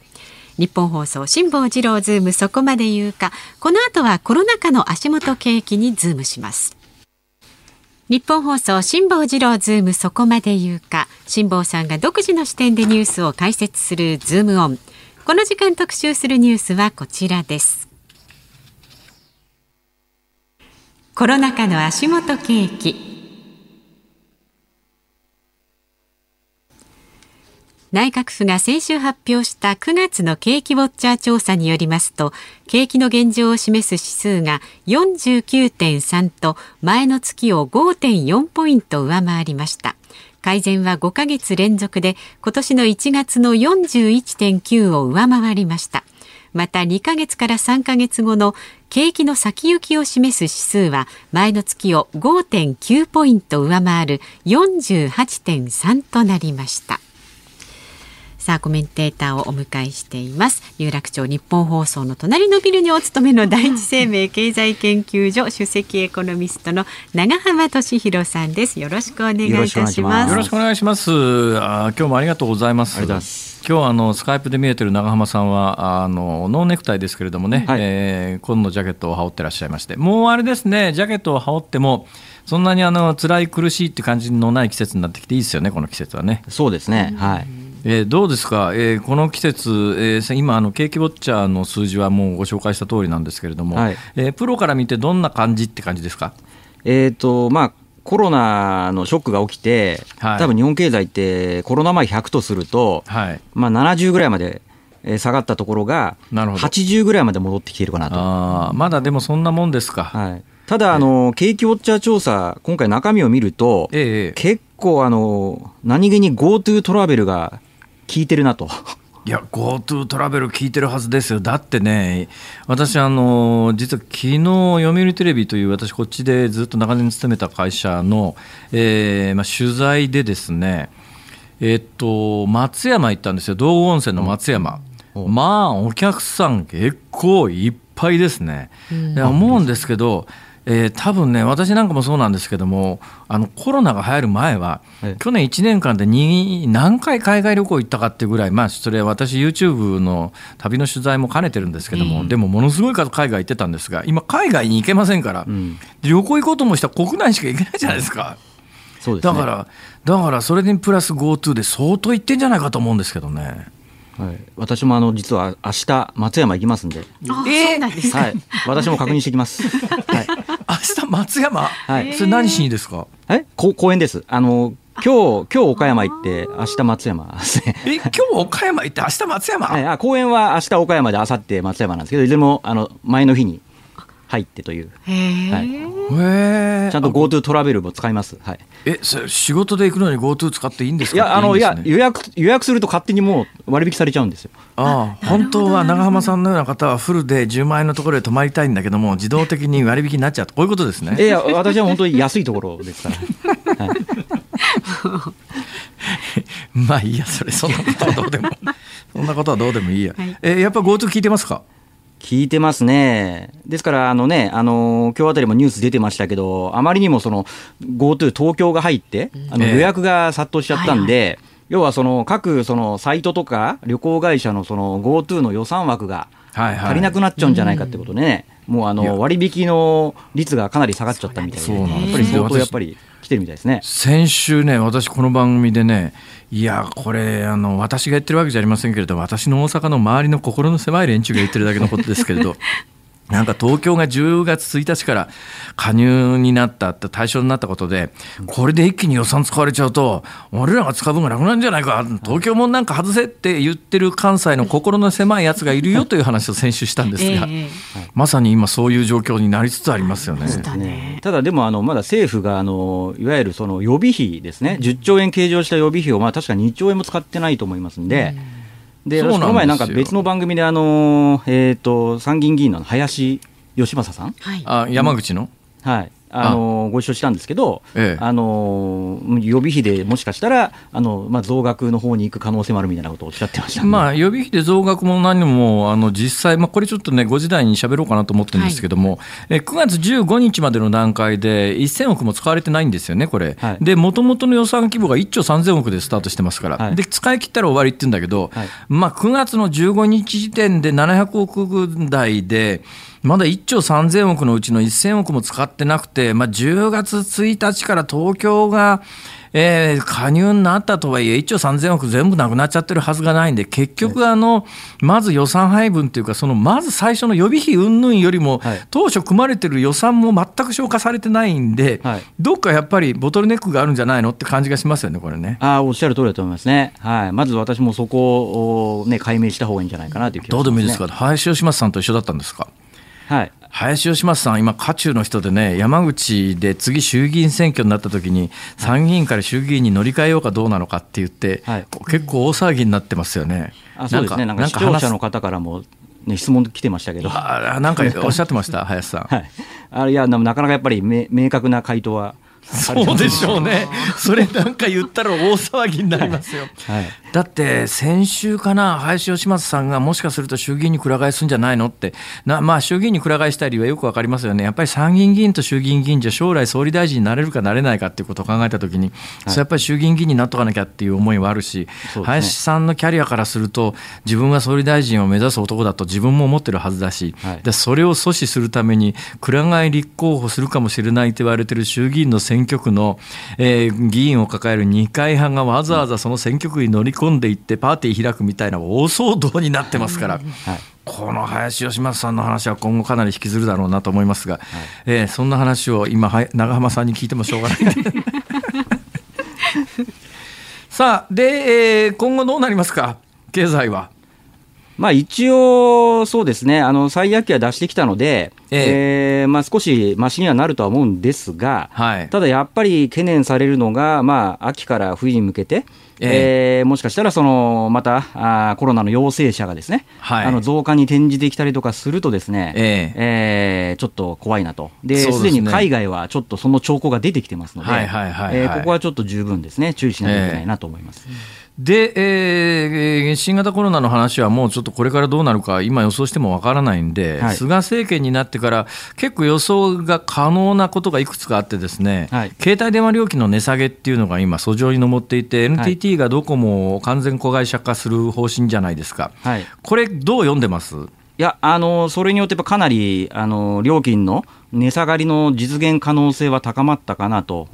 日本放送辛坊治郎ズームそこまで言うか。この後はコロナ禍の足元景気にズームしますニッポン放送辛坊治郎ズームそこまで言うか。辛坊さんが独自の視点でニュースを解説するズームオン。この時間特集するニュースはこちらです。コロナ禍の足元景気。内閣府が先週発表した9月の景気ウォッチャー調査によりますと景気の現状を示す指数が49.3と前の月を5.4ポイント上回りました。改善は5ヶ月連続で今年の1月の41.9を上回りました。また2ヶ月から3ヶ月後の景気の先行きを示す指数は前の月を5.9ポイント上回る48.3となりました。さあコメンテーターをお迎えしています。有楽町日本放送の隣のビルにお勤めの第一生命経済研究所首席エコノミストの長浜俊弘さんです。よろしくお願いいたします。よろしくお願いします。あ今日もありがとうございます。今日あのスカイプで見えてる長浜さんはあのノーネクタイですけれどもね、はい、えー、紺のジャケットを羽織ってらっしゃいまして。もうあれですねジャケットを羽織ってもそんなにあの辛い苦しいって感じのない季節になってきていいですよねこの季節はね。そうですね。はいえー、どうですか、えー、この季節、えー、今あの、景気ウォッチャーの数字はもうご紹介した通りなんですけれども、はい、えー、プロから見て、どんな感じって感じですか？えーとまあコロナのショックが起きて、はい、多分日本経済ってコロナ前100とすると、はい、まあ、70ぐらいまで下がったところが、80ぐらいまで戻ってきているかなと。あまだでもそんなもんですか？はい、ただ、あの景気ウォッチャー調査、今回、中身を見ると、ええ、結構あの、何気に GoTo トラベルが効いてるなと。いや GoTo トラベル効いてるはずですよ、だってね、私、あの実は昨日読売テレビという、私、こっちでずっと長年勤めた会社の、えーまあ、取材でですね、えっと、松山行ったんですよ、道後温泉の松山、うん、まあ、お客さん、結構いっぱいですね。うん、思うんですけど、えー、多分ね、私なんかもそうなんですけども、あのコロナが流行る前は、はい、去年1年間で何回海外旅行行ったかっていうぐらい、まあ、それは私、YouTube の旅の取材も兼ねてるんですけども、うん、でもものすごい数、海外行ってたんですが、今、海外に行けませんから、うん、旅行行こうともしたら国内しか行けないじゃないですか。そうです、ね、だから、だからそれにプラス GoTo で相当行ってんじゃないかと思うんですけどね。はい、私もあの実は明日松山行きますんで。えー、はい、私も確認してきます。はい。明日松山？はい。それ何しにですか？え、こ公園です。あの今日今日岡山行って明日松山ですね。え今日岡山行って明日松山？はい。あ公園は明日岡山で明後日松山なんですけどいずれもあの前の日に入ってという。はい、ちゃんと GoTo トラベルも使います。はい。え、仕事で行くのに GoTo 使っていいんですか？いや、あの、いや、予約、予約すると勝手にもう割引されちゃうんですよ。ああ、本当は長浜さんのような方はフルで10万円のところへ泊まりたいんだけども、自動的に割引になっちゃうこういうことですね。いや、私は本当に安いところですから。はい、まあいいや、それ、そんなことはどうでも。そんなことはどうでもいいや。はい、え、やっぱ GoTo 聞いてますか？聞いてますね。ですから、あのね、あの今日あたりもニュース出てましたけど、あまりにもその GoTo 東京が入って、あの予約が殺到しちゃったんで、えーはいはい。要はその各そのサイトとか旅行会社のその GoTo の予算枠が足りなくなっちゃうんじゃないかってことね、もうあの割引の率がかなり下がっちゃったみたいで、やっぱり相当やっぱり来てるみたいですね先週ね、私、この番組でね、いや、これあの、私が言ってるわけじゃありませんけれど、私の大阪の周りの心の狭い連中が言ってるだけのことですけれど。なんか東京が10月1日から加入になったって対象になったことで、これで一気に予算使われちゃうと、俺らが使う分がなくなるんじゃないか、東京もなんか外せって言ってる関西の心の狭いやつがいるよという話を先週したんですが、まさに今、そういう状況になりつつありますよね。ただでもあの、まだ政府があのいわゆるその予備費ですね、10兆円計上した予備費を、まあ、確か2兆円も使ってないと思いますんで。うんで、この前なんか別の番組で、あの、えっ、ー、と、参議院議員の林芳正さん？はい、あ、山口の、はい。あのご一緒したんですけど、ええ、あの予備費でもしかしたらあの、まあ、増額の方に行く可能性もあるみたいなことをおっしゃってました、まあ、予備費で増額も何もあの実際、まあ、これちょっとね、5時台に喋ろうかなと思ってるんですけども、はい、え9月15日までの段階で1000億も使われてないんですよね、これ。で、もともとの予算規模が1兆3000億でスタートしてますから、はい、で使い切ったら終わりって言うんだけど、はい、まあ、9月の15日時点で700億台で、まだ1兆3000億のうちの1000億も使ってなくて、まあ、10月1日から東京が、えー、加入になったとはいえ、1兆3000億全部なくなっちゃってるはずがないんで、結局、あの、まず予算配分というか、そのまず最初の予備費云々よりも、当初組まれてる予算も全く消化されてないんで、はい、どっかやっぱりボトルネックがあるんじゃないのって感じがしますよね、これね。あおっしゃる通りだと思いますね。はい、まず私もそこを、ね、解明した方がいいんじゃないかなという気がします、ね、どうでもいいですか、林芳正さんと一緒だったんですか？はい、林芳正さん、今、渦中の人でね、山口で次、衆議院選挙になった時に、参議院から衆議院に乗り換えようかどうなのかって言って、はい、結構大騒ぎになってますよね。あそうですね、なんか視聴者の方からも、ね、質問来てましたけど、あなんかおっしゃってました、林さん。はい、あいやなかなかやっぱり明確な回答はそうでしょうね、それなんか言ったら大騒ぎになりますよ。はい、だって先週かな、林芳正さんがもしかすると衆議院にくら替えするんじゃないのって、なまあ、衆議院にくら替えした理由はよく分かりますよね、やっぱり参議院議員と衆議院議員じゃ将来総理大臣になれるかなれないかっていうことを考えたときに、はい、やっぱり衆議院議員になっとかなきゃっていう思いはあるし、ね、林さんのキャリアからすると、自分が総理大臣を目指す男だと自分も思ってるはずだし、はい、でそれを阻止するために、くら替え立候補するかもしれないと言われてる衆議院の選挙区の、えー、議員を抱える二階派がわざわざその選挙区に乗り込んでいって、パーティー開くみたいな大騒動になってますから。はい。この林芳正さんの話は今後かなり引きずるだろうなと思いますが、はい、えー、そんな話を今長濱さんに聞いてもしょうがない さあで、えー、今後どうなりますか？経済は。まあ、一応、そうですね、あの最悪期は出してきたので、ええ。ー、まあ、少しましにはなるとは思うんですが、はい、ただやっぱり懸念されるのが、まあ、秋から冬に向けて、えー、えー、もしかしたらそのまたあコロナの陽性者がですね、はい、あの増加に転じてきたりとかするとですね、えー、えー、ちょっと怖いなと。ですで、に海外はちょっとその兆候が出てきてますので、ここはちょっと十分ですね注意しなきゃいけないなと思います。えーで、えー、新型コロナの話はもうちょっとこれからどうなるか、今予想してもわからないんで、はい、菅政権になってから、結構予想が可能なことがいくつかあって、ですね、はい、携帯電話料金の値下げっていうのが今、訴状に上っていて、NTT がドコモを完全子会社化する方針じゃないですか、はい、これ、どう読んでます？いや、あのそれによってかなりあの料金の値下がりの実現可能性は高まったかなと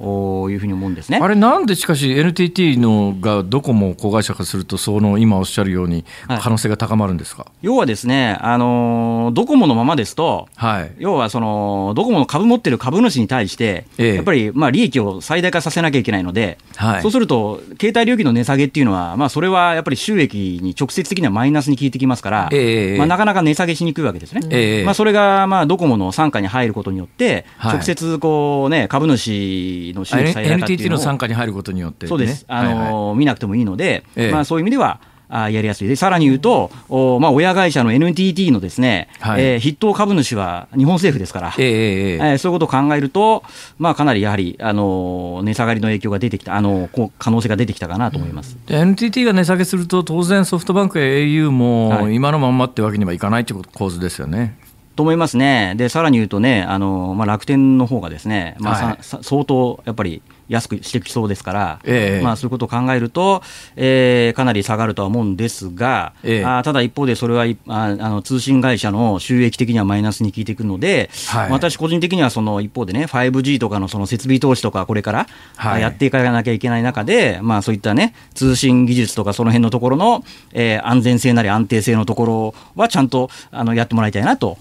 いうふうに思うんですね。あれ、なんでしかし、NTT のがどこも子会社化すると、その今おっしゃるように、可能性が高まるんですか、はい、要はですね、あのドコモのままですと、はい、要はそのドコモの株持ってる株主に対して、ええ、やっぱりまあ利益を最大化させなきゃいけないので、はい、そうすると、携帯料金の値下げっていうのは、まあ、それはやっぱり収益に直接的にはマイナスに効いてきますから、えまあ、なかなか値下げしにくいわけですね。まあ、それがまあドコモの傘下に入ることによって、直接こう、ね、株主の収益最大化っていうのを NTT の傘下に入ることによって、ね、そうです、あの、はいはい、見なくてもいいので、ええ、まあ、そういう意味では、あやりやすい。で、さらに言うと、おまあ、親会社の NTT のですね、はい、えー、筆頭株主は日本政府ですから、えー、えー、そういうことを考えると、まあ、かなりやはり、あの値下がりの影響が出てきた、あのこう可能性が出てきたかなと思います、うん、NTT が値下げすると、当然、ソフトバンクや au も今のまんまってわけにはいかないという構図ですよね。と思いますね、でさらに言うとね、あのまあ、楽天の方がですね、まあ、はい、相当やっぱり安くしてきそうですから、えー、まあ、そういうことを考えると、えー、かなり下がるとは思うんですが、えー、あただ一方でそれはああの通信会社の収益的にはマイナスに効いてくるので、はい、私個人的にはその一方でね 5G とかのその設備投資とかこれから、やっていかなきゃいけない中で、まあ、そういったね通信技術とかその辺のところの、えー、安全性なり安定性のところはちゃんとあのやってもらいたいなと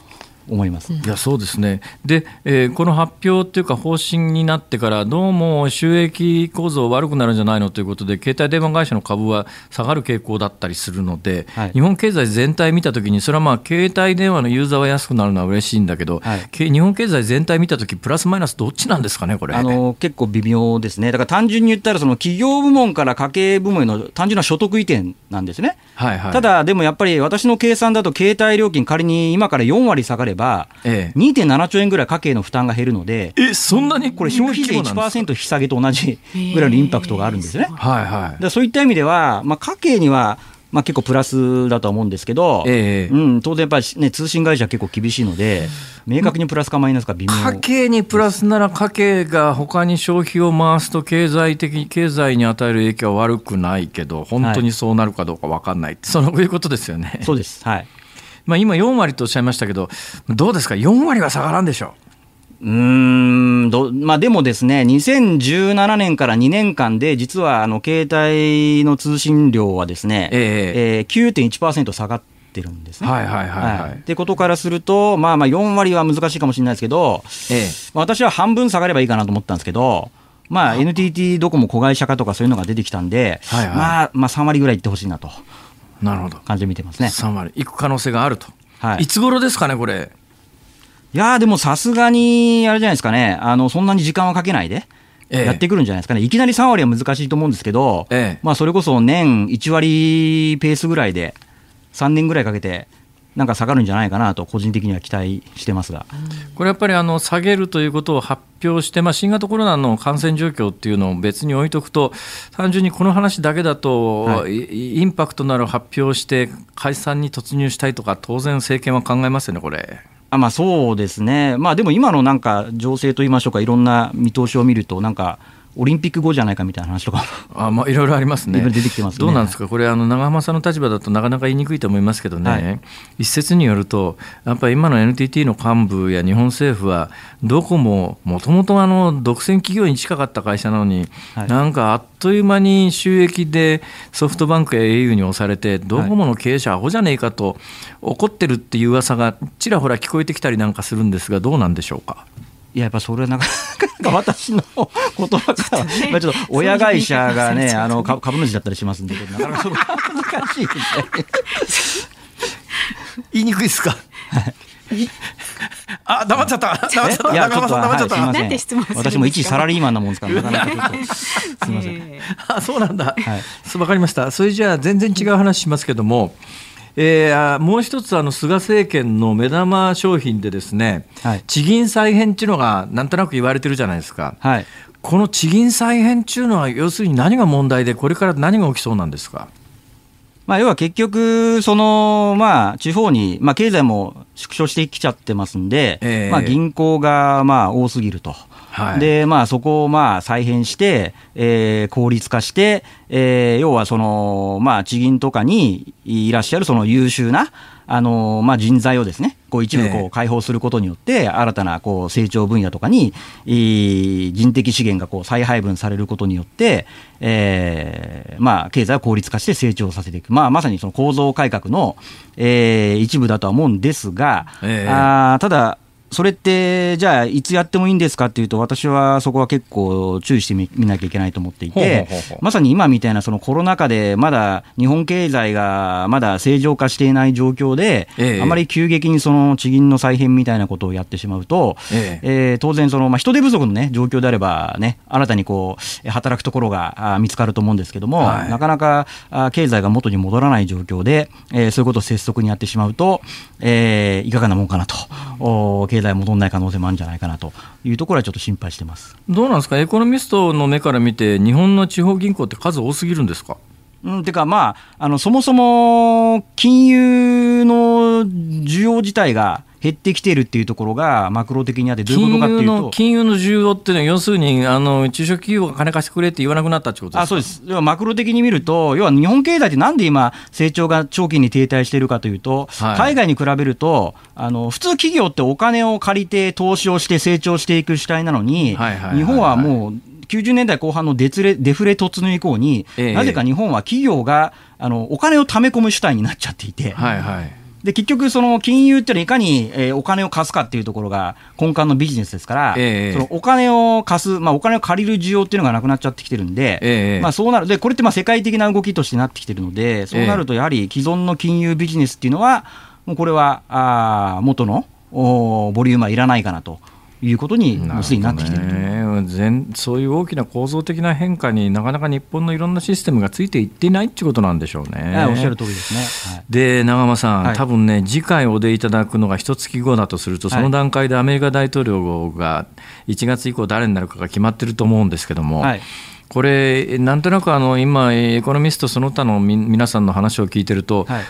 思います。いやそうですね。で、えー、この発表っていうか方針になってからどうも収益構造悪くなるんじゃないのということで携帯電話会社の株は下がる傾向だったりするので、はい、日本経済全体見たときにそれはまあ携帯電話のユーザーは安くなるのは嬉しいんだけど、はい、日本経済全体見たときプラスマイナスどっちなんですかねこれ。あの結構微妙ですね。だから単純に言ったらその企業部門から家計部門への単純な所得移転なんですね。はいはい、ただでもやっぱり私の計算だと携帯料金仮に今から4割下がれば、ええ。2.7兆円ぐらい家計の負担が減るので、えそんなにこれ、消費税1%引き下げと同じぐらいのインパクトがあるんですね。はいはい、そういった意味では、まあ、家計にはまあ、結構プラスだとは思うんですけど、えー、うん、当然やっぱり、ね、通信会社は結構厳しいので、明確にプラスかマイナスか微妙。家計にプラスなら、家計が他に消費を回すと、経済的、経済に与える影響は悪くないけど、本当にそうなるかどうか分かんない、はい、そういうことですよね。そうです。はいまあ、今4割とおっしゃいましたけど、どうですか、4割は下がらんでしょう。うんどまあ、でもですね、2017年から2年間で、実はあの携帯の通信量はですね、えー、えー、9.1%下がってるんですね。はいはいはい、はい。ってことからすると、まあまあ4割は難しいかもしれないですけど、えー、私は半分下がればいいかなと思ったんですけど、まあ、NTT ドコモ子会社化とかそういうのが出てきたんで、はいはい、まあ、まあ3割ぐらいいってほしいなと。なるほど。感じで見てますね。3割いく可能性があると、はい、いつ頃ですかねこれ？いやでもさすがにあれじゃないですかね。あのそんなに時間はかけないでやってくるんじゃないですかね、いきなり3割は難しいと思うんですけど、ええ、まあ、それこそ年1割ペースぐらいで、3年ぐらいかけてなんか下がるんじゃないかなと、個人的には期待してますが。これやっぱりあの下げるということを発表して、まあ、新型コロナの感染状況っていうのを別に置いとくと、単純にこの話だけだと、はい、インパクトのある発表して、解散に突入したいとか、当然、政権は考えますよね、これ。あまあ、そうですね、まあ、でも今のなんか情勢といいましょうか、いろんな見通しを見ると、なんか、オリンピック後じゃないかみたいな話とかあ、まあ、いろいろありますね。出てきてます、ね、どうなんですか、これ、あの長濱さんの立場だとなかなか言いにくいと思いますけどね、はい、一説によると、やっぱり今の NTT の幹部や日本政府は、どこももともと独占企業に近かった会社なのに、はい、なんかあっという間に収益でソフトバンクや au に押されて、ドコモの経営者、アホじゃねえかと怒ってるっていう噂がちらほら聞こえてきたりなんかするんですが、どうなんでしょうか？いや、やっぱそれはなかなか 私の言葉からは、まあちょっと親会社がね、あの株主だったりしますんで、なかなかそれ難しいですね。言いにくいですか？あ、黙っちゃった。黙っちゃった。いや、ちょっと、はい、すみません。私も一サラリーマンなもんですから、なかなかちょっと。すみません。あ、そうなんだ。はい。わかりました。それじゃあ、全然違う話しますけども。えー、もう一つあの菅政権の目玉商品でですね、はい、地銀再編っていうのがなんとなく言われてるじゃないですか、はい、この地銀再編っていうのは要するに何が問題でこれから何が起きそうなんですか？まあ、要は結局、そのまあ、地方に、まあ、経済も縮小してきちゃってますんで、えー、まあ、銀行がまあ多すぎると。はい、で、まあ、そこをまあ再編して、えー、効率化して、えー、要はその、まあ、地銀とかにいらっしゃるその優秀な、あのまあ、人材をですね、こう一部こう開放することによって、新たなこう成長分野とかに、人的資源がこう再配分されることによって、えーまあ、経済を効率化して成長させていく、まあ、まさにその構造改革の、えー、一部だとは思うんですが、えー、あただ、それって、じゃあ、いつやってもいいんですかっていうと、私はそこは結構注意してみなきゃいけないと思っていて、まさに今みたいなそのコロナ禍で、まだ日本経済がまだ正常化していない状況で、ええ、あまり急激にその地銀の再編みたいなことをやってしまうと、ええ。ー、当然その、まあ、人手不足の、ね、状況であれば、ね、新たにこう働くところが見つかると思うんですけども、はい、なかなか経済が元に戻らない状況で、えー、そういうことを拙速にやってしまうと、えー、いかがなもんかなと。経済戻らない可能性もあるんじゃないかなというところはちょっと心配してますどうなんですか、エコノミストの目から見て、日本の地方銀行って数多すぎるんですか？うん、てか、まあ、あのそもそも金融の需要自体が減ってきてるっていうところがマクロ的にあってどういうことかっていうと。金融の需要っていうのは要するにあの中小企業が金貸してくれって言わなくなったってことですか？あそうです。要はマクロ的に見ると要は日本経済ってなんで今成長が長期に停滞しているかというと、はい、海外に比べるとあの普通企業ってお金を借りて投資をして成長していく主体なのに、日本はもう90年代後半のデレデフレ突入以降に、ええ、なぜか日本は企業があのお金を貯め込む主体になっちゃっていて。はいはいで結局、その金融っていうのはいかに、えー、お金を貸すかっていうところが根幹のビジネスですから、えー、そのお金を貸す、まあ、お金を借りる需要っていうのがなくなっちゃってきてるんで、えー、まあ、そうなる。でこれってまあ世界的な動きとしてなってきてるので、そうなるとやはり既存の金融ビジネスっていうのは、もうこれはあ元のおボリュームはいらないかなと。いうことにもうすでになってきているね、そういう大きな構造的な変化になかなか日本のいろんなシステムがついていっていないっていうことなんでしょうね。おっしゃる通りですね、はい、で長間さん、はい、多分ね次回お出いただくのが一月後だとするとその段階でアメリカ大統領が1月以降誰になるかが決まってると思うんですけども。はいこれ、なんとなくあの今、エコノミストその他の皆さんの話を聞いてると、はい、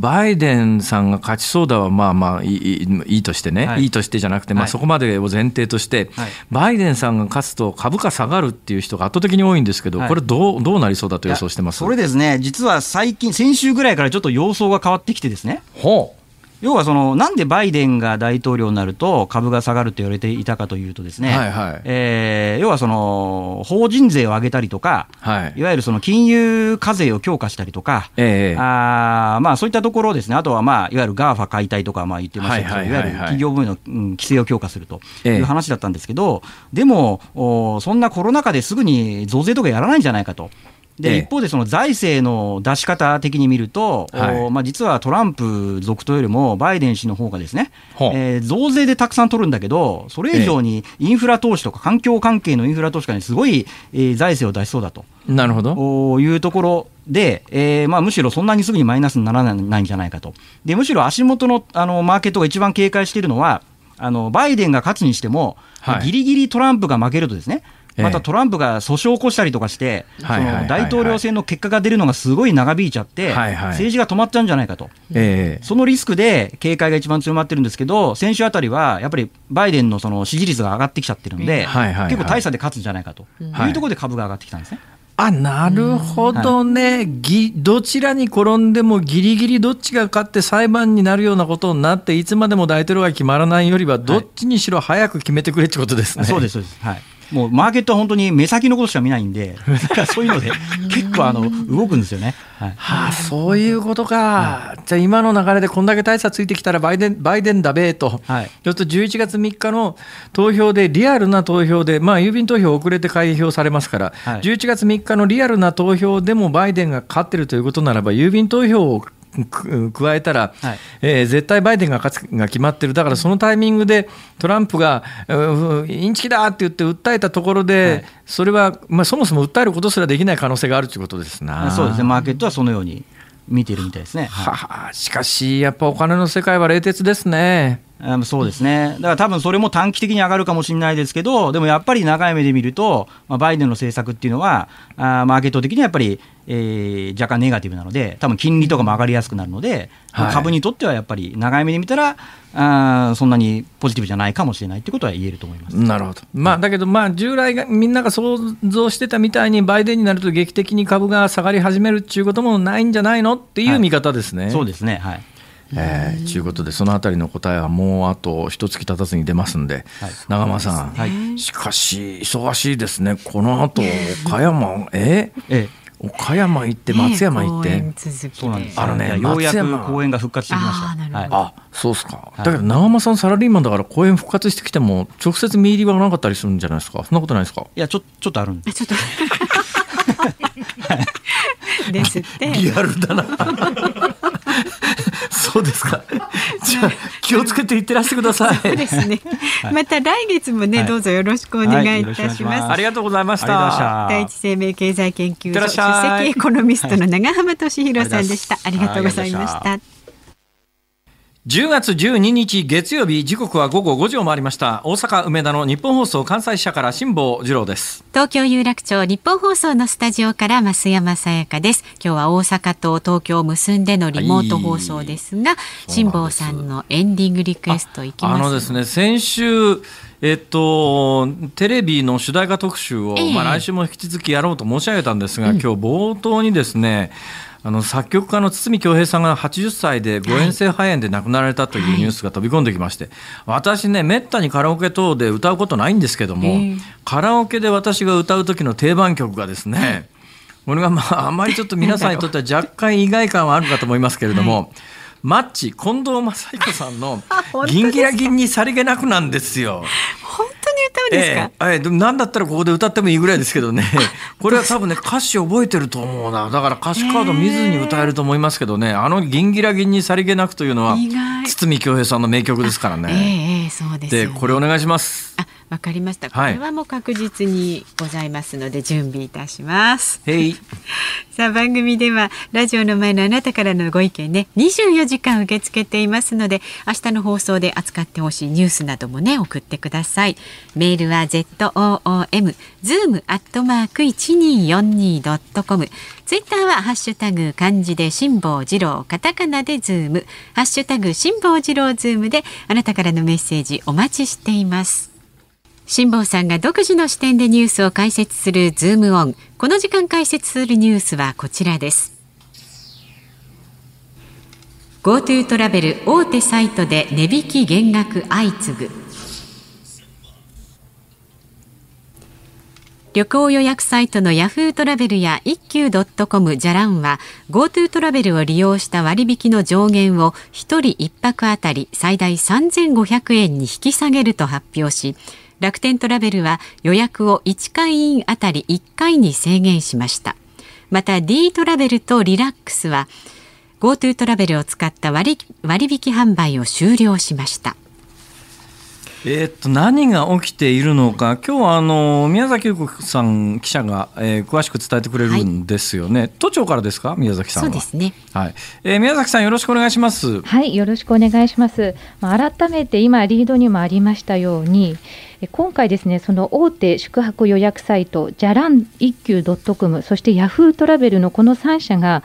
バイデンさんが勝ちそうだはまあまあいいいいとしてね、はい、いいとしてじゃなくて、まあ、そこまでを前提として、はい、バイデンさんが勝つと株価下がるっていう人が圧倒的に多いんですけど、これどう、どうなりそうだと予想してます？それですね、実は最近、先週ぐらいからちょっと様相が変わってきてですね。ほう要はその、なんでバイデンが大統領になると株が下がると言われていたかというと、ですね、はいはい。えー、要はその法人税を上げたりとか、はい、いわゆるその金融課税を強化したりとか、えー、あまあ、そういったところですね、あとは、まあ、いわゆる GAFA 解体とかまあ言ってましたけど、いわゆる企業分野の、うん、規制を強化するという話だったんですけど、えー、でもお、そんなコロナ禍ですぐに増税とかやらないんじゃないかと。で、一方でその財政の出し方的に見ると、はい、まあ、実はトランプ続投よりもバイデン氏の方がですね、えー、増税でたくさん取るんだけど、それ以上にインフラ投資とか環境関係のインフラ投資家にすごい、えー、財政を出しそうだと。なるほど。いうところで、えーまあ、むしろそんなにすぐにマイナスにならないんじゃないかと。でむしろ足元のあのマーケットが一番警戒しているのは、あのバイデンが勝つにしても、はい、ギリギリトランプが負けるとですね、またトランプが訴訟を起こしたりとかして、その大統領選の結果が出るのがすごい長引いちゃって、政治が止まっちゃうんじゃないかと、そのリスクで警戒が一番強まってるんですけど、先週あたりはやっぱりバイデンのその支持率が上がってきちゃってるんで、結構大差で勝つんじゃないかと。い。うところで株が上がってきたんですね。あなるほどね、はい、ぎどちらに転んでもぎりぎりどっちが勝って裁判になるようなことになっていつまでも大統領が決まらないよりはどっちにしろ早く決めてくれってことですね。そうですそうです。はいもうマーケットは本当に目先のことしか見ないんで、そういうので結構あの動くんですよね。はい、はあ、そういうことか、はい、じゃあ今の流れでこんだけ大差ついてきたらバイデンバイデンだべえと、はい、ちょっと11月3日の投票でリアルな投票で、まあ、郵便投票遅れて開票されますから、はい、11月3日のリアルな投票でもバイデンが勝ってるということならば郵便投票を加えたら、はい、えー、絶対バイデンが勝つが決まってる、だからそのタイミングでトランプが、インチキだって言って訴えたところで、はい、それは、まあ、そもそも訴えることすらできない可能性があるということですな。そうですね、マーケットはそのように見てるみたいですね。はあ、しかし、やっぱお金の世界は冷徹ですね。そうですね、だから多分それも短期的に上がるかもしれないですけど、でもやっぱり長い目で見ると、まあ、バイデンの政策っていうのは、あマーケット的にはやっぱり、えー、若干ネガティブなので、多分金利とかも上がりやすくなるので、はい、株にとってはやっぱり長い目で見たらあ、そんなにポジティブじゃないかもしれないということは言えると思います。なるほど、まあ、だけど、まあ、従来がみんなが想像してたみたいに、バイデンになると劇的に株が下がり始めるっていうこともないんじゃないのっていう見方ですね。はい、そうですね。はいえー、いうことでそのあたりの答えはもうあと一月経たずに出ますんで、はい、長間さん、はい、しかし忙しいですね。この後岡山え？え岡山行って松山行って、ね、そうなんですあのねようやく公演が復活してきました。あ,、はい、あそうですか。だけど長間さんサラリーマンだから公演復活してきても直接見入りはなかったりするんじゃないですか。そんなことないですか？いやちょちょっとあるんで。ちょっと。ですって。リアルだな。そうですか。じゃあ気をつけていってらしてください。そうですね。また来月もね、どうぞよろしくお願いいたします。ありがとうございました。第一生命経済研究所首席エコノミストの長浜俊弘さんでした。ありがとうございました。10月12日月曜日時刻は午後5時を回りました。大阪梅田の日本放送関西支社から辛坊治郎です。東京有楽町日本放送のスタジオから増山さやかです。今日は大阪と東京を結んでのリモート放送ですが、辛坊さんのエンディングリクエストいきますあのですね先週えっと、テレビの主題歌特集を、えー、まあ、来週も引き続きやろうと申し上げたんですが、うん、今日冒頭にですねあの作曲家の堤恭平さんが80歳で誤嚥性肺炎で亡くなられたというニュースが飛び込んできまして、私ねめったにカラオケ等で歌うことないんですけども、カラオケで私が歌う時の定番曲がですね、これがまああまりちょっと皆さんにとっては若干意外感はあるかと思いますけれども、マッチ近藤正彦さんの 「ギンギラギンにさりげなく」なんですよ。本ですか、えー、えー、なんだったらここで歌ってもいいぐらいですけどね。これは多分ね歌詞覚えてると思うな。だから歌詞カード見ずに歌えると思いますけどね、えー、あの「ギンギラギンにさりげなく」というのは堤恭平さんの名曲ですからね。えー、そうです、ね、でこれお願いします。あわかりました。これはもう確実にございますので準備いたします。はい、さあ番組ではラジオの前のあなたからのご意見ね24時間受け付けていますので明日の放送で扱ってほしいニュースなどもね送ってください。メールは z o o m zoom アットマーク一二四二ドットコム。ツイッターはハッシュタグ漢字で辛坊治郎カタカナでズームハッシュタグ辛坊治郎ズームであなたからのメッセージお待ちしています。辛坊さんが独自の視点でニュースを解説するズームオン。この時間解説するニュースはこちらです。GoTo トラベル大手サイトで値引き減額相次ぐ。旅行予約サイトのヤフートラベルや一休 .com じゃらんは GoTo トラベルを利用した割引の上限を1人1泊あたり最大3500円に引き下げると発表し楽天トラベルは予約を1会員あたり1回に制限しました。また D トラベルとリラックスは GoTo トラベルを使った割割引販売を終了しました。えー、っと何が起きているのか、今日はあの宮崎優子さん記者が、えー、詳しく伝えてくれるんですよね。はい、都庁からですか、宮崎さんそうですね。はい、えー、宮崎さんよろしくお願いします。はい、よろしくお願いします。まあ改めて今リードにもありましたように。今回ですねその大手宿泊予約サイトじゃらん一休 .com そしてヤフートラベルのこの3社が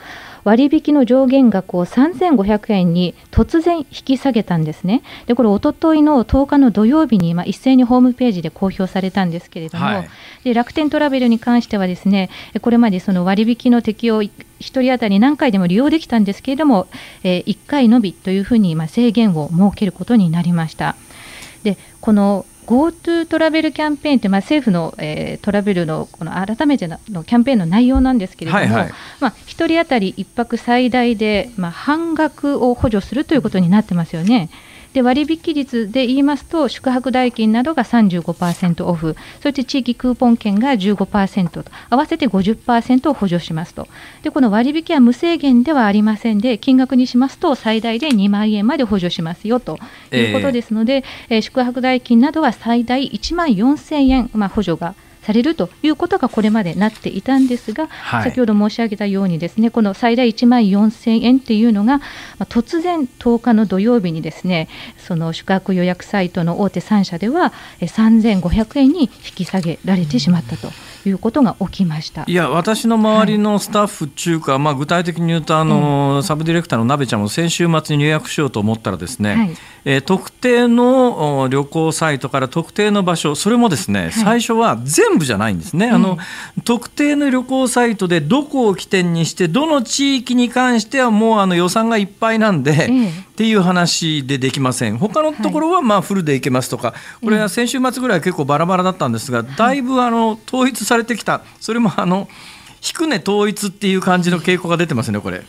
割引の上限額を3500円に突然引き下げたんですね。でこれおとといの10日の土曜日に、まあ、一斉にホームページで公表されたんですけれども、はい、で楽天トラベルに関してはですねこれまでその割引の適用1人当たり何回でも利用できたんですけれども、えー、1回のみというふうにまあ制限を設けることになりました。でこの GoTo トラベルキャンペーンって、まあ、政府の、えー、トラベルのこの改めてのキャンペーンの内容なんですけれども、はいはい、まあ、1人当たり1泊最大で、まあ、半額を補助するということになってますよね。で割引率で言いますと宿泊代金などが35%オフ。そして地域クーポン券が15%と。合わせて50%を補助しますと。でこの割引は無制限ではありませんで金額にしますと最大で2万円まで補助しますよということですので、えー、宿泊代金などは最大1万4000円、まあ、補助がされるということがこれまでなっていたんですが、はい、先ほど申し上げたようにですねこの最大1万4000円っていうのが、まあ、突然10日の土曜日にですねその宿泊予約サイトの大手3社では3500円に引き下げられてしまったと。いうことが起きました。いや私の周りのスタッフっていうか、はい、まあ、具体的に言うとあの、うん、サブディレクターのなべちゃんも先週末に入約しようと思ったらですね、はい、えー、特定の旅行サイトから特定の場所それもですね、はい、最初は全部じゃないんですね、あの、うん、特定の旅行サイトでどこを起点にしてどの地域に関してはもうあの予算がいっぱいなんで、っていう話でできません。他のところはまあフルでいけますとか、これは先週末ぐらい結構バラバラだったんですがだいぶあの統一されてきた。それもあの低値統一っていう感じの傾向が出てますねこれ。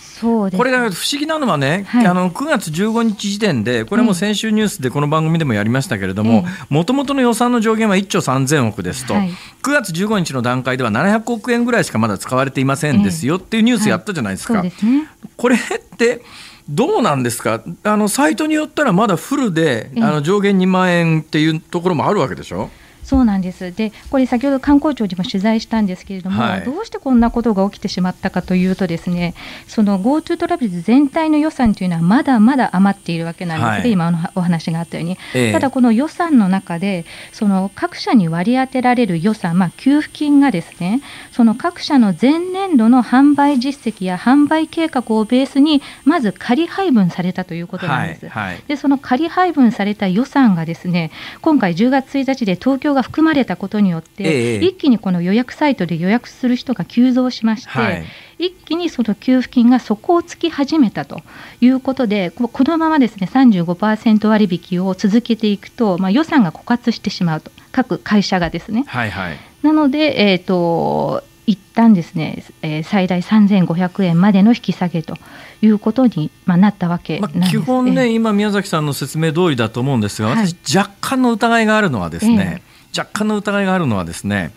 そうこれが不思議なのはね、はい、あの9月15日時点で、これも先週ニュースでこの番組でもやりましたけれども、もともとの予算の上限は1兆3000億ですと、はい、9月15日の段階では700億円ぐらいしかまだ使われていませんですよっていうニュースやったじゃないですか。はい。すね、これってどうなんですか？あのサイトによったらまだフルで、あの上限2万円っていうところもあるわけでしょ？そうなんです。でこれ先ほど観光庁にも取材したんですけれども、はい、どうしてこんなことが起きてしまったかというとですねその GoTo トラベル全体の予算というのはまだまだ余っているわけなんですね、はい、今のお話があったように、えー、ただこの予算の中でその各社に割り当てられる予算、まあ、給付金がですねその各社の前年度の販売実績や販売計画をベースにまず仮配分されたということなんです。はい、でその仮配分された予算がですね今回10月1日で東京が含まれたことによって、えー、一気にこの予約サイトで予約する人が急増しまして、はい、一気にその給付金が底をつき始めたということで、このままですね35%割引を続けていくと、まあ、予算が枯渇してしまうと、各会社がですね。はいはい、なので、えーと、一旦ですね、えー、最大3500円までの引き下げということに、まあ、なったわけまあ、基本ね、今、宮崎さんの説明通りだと思うんですが、私、若干の疑いがあるのはですね、えー、若干の疑いがあるのはですね、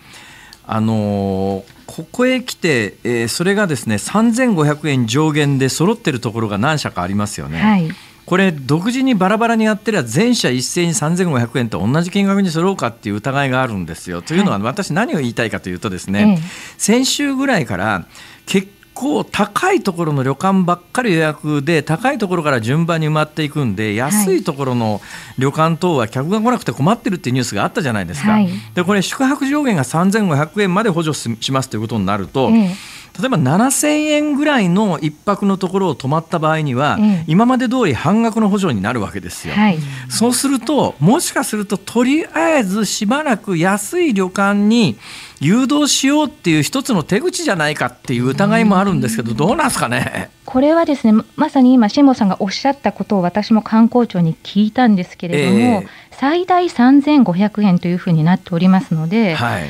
あのーここへ来て、えー、それがですね3500円上限で揃ってるところが何社かありますよね。はいこれ独自にバラバラにやってりゃ全社一斉に3500円と同じ金額に揃うかっていう疑いがあるんですよ。というのは私何を言いたいかというとですね、先週ぐらいから結構高いところの旅館ばっかり予約で高いところから順番に埋まっていくんで安いところの旅館等は客が来なくて困ってるっていうニュースがあったじゃないですか。はい、でこれ宿泊上限が3500円まで補助しますということになると、え例えば7000円ぐらいの1泊のところを泊まった場合には、今まで通り半額の補助になるわけですよ、はい、そうするともしかするととりあえずしばらく安い旅館に誘導しようっていう一つの手口じゃないかっていう疑いもあるんですけど、どうなんですかね？これはですねまさに今辛坊さんがおっしゃったことを私も観光庁に聞いたんですけれども、えー、最大3500円というふうになっておりますので、はい、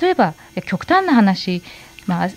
例え。ば極端な話まあ、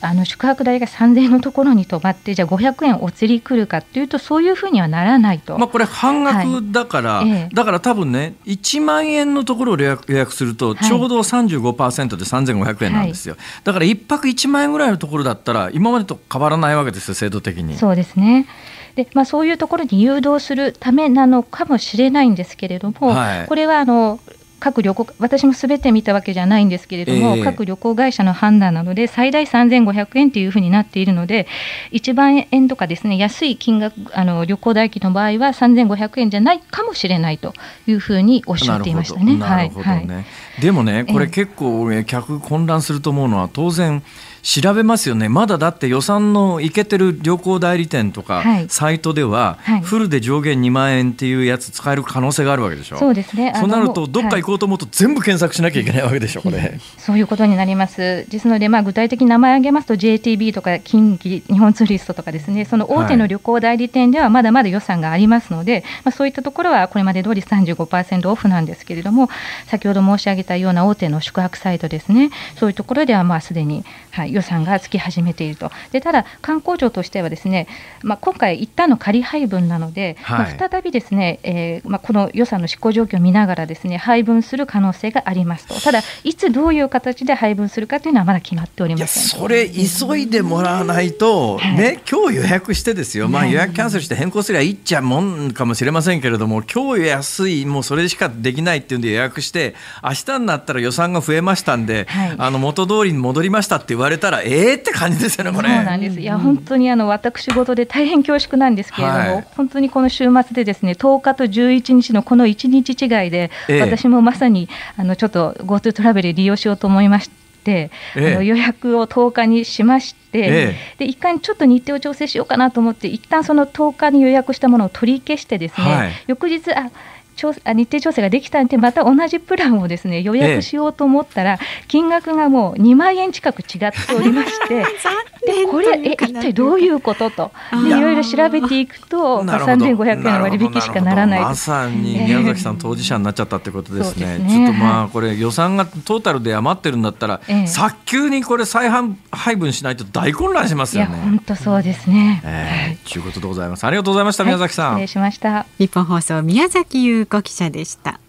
あの宿泊代が3000円のところに泊まってじゃあ500円お釣り来るかっていうとそういうふうにはならないと、まあ、これ半額だから、はい、だから多分ね1万円のところを予約するとちょうど35%で3500円なんですよ、はい、だから1泊1万円ぐらいのところだったら今までと変わらないわけですよ制度的に。そうですね。でまあ、そういうところに誘導するためなのかもしれないんですけれども、はい、これはあの各旅行私もすべて見たわけじゃないんですけれども、えー、各旅行会社の判断なので最大3500円というふうになっているので1万円とかですね安い金額あの旅行代金の場合は3500円じゃないかもしれないというふうにおっしゃっていましたね。はい、はい、でもねこれ結構、えー、客混乱すると思うのは当然調べますよね、まだだって予算のいけてる旅行代理店とか、サイトでは、フルで上限2万円っていうやつ使える可能性があるわけでしょ、そうですね。そうなると、どっか行こうと思うと、全部検索しなきゃいけないわけでしょ、これ。そういうことになります。ですので、まあ、具体的に名前挙げますと、JTB とか近畿日本ツーリストとかですね、その大手の旅行代理店ではまだまだ予算がありますので、まあ、そういったところはこれまで通り35%オフなんですけれども、先ほど申し上げたような大手の宿泊サイトですね、そういうところではまあすでに、はい、予算がつき始めていると。でただ、観光庁としてはですね、まあ、今回、一旦の仮配分なので、はい、まあ、再びですね、えーまあ、この予算の執行状況を見ながらですね配分する可能性がありますと、ただ、いつどういう形で配分するかというのはまだ決まっておりませんそれ、急いでもらわないと、はい、ね今日予約してですよ、まあ、予約キャンセルして変更すればいいっちゃもんかもしれませんけれども、今日安い、もうそれしかできないっていうんで予約して、明日になったら予算が増えましたんで、はい、あの元通りに戻りましたって言われたら、ええー、って感じですよね、これ。なんです。いや、本当にあの私事で大変恐縮なんですけれども、はい、本当にこの週末でですね、10日と11日のこの1日違いで、ええ、私もまさにあのちょっと GoTo トラベル利用しようと思いまして。え、あの予約を10日にしまして、で一回ちょっと日程を調整しようかなと思って一旦その10日に予約したものを取り消してですね、はい、翌日あ調日程調整ができたんでまた同じプランをですね予約しようと思ったら、金額がもう2万円近く違っておりまして でこれえ一体どういうことといろいろ調べていくと3500円の割引しかならないまさに宮崎さん当事者になっちゃったってことですね。ねちょっとまあこれ予算がトータルで余ってるんだったら、早急にこれ再配分しないと大混乱しますよね。本当そうですね。えー、ということでございます。ありがとうございました、宮崎さん。失礼しました。日本放送宮崎優子記者でした。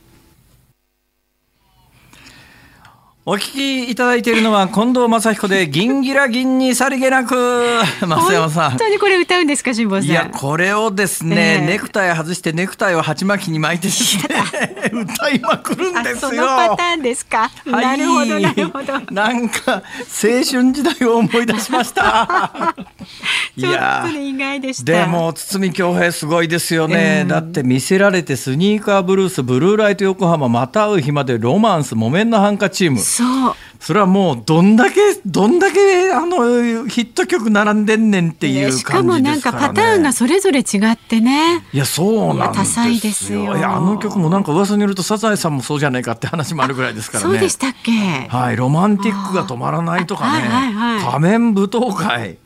お聞きいただいているのは近藤正彦で銀ギラ銀にさりげなく 増山さん。本当にこれ歌うんですか辛坊さん？いやこれをですね、えー、ネクタイ外してネクタイを鉢巻きに巻いてですね 歌いまくるんですよ。そのパターンですか、はい、なるほどなるほど。なんか青春時代を思い出しました。ちょっと、ね、意外でした。でも堤恭平すごいですよね、えー、だって見せられてスニーカーブルースブルーライト横浜また会う日までロマンス木綿のハンカチームそう。それはもうどんだけどんだけあのヒット曲並んでんねんっていう感じですから、ね、しかもなんかパターンがそれぞれ違ってね。いやそうなん多彩ですよ。いやあの曲もなんか噂によるとサザエさんもそうじゃないかって話もあるぐらいですからね。そうでしたっけ？はいロマンティックが止まらないとかね、はいはいはい、仮面舞踏会。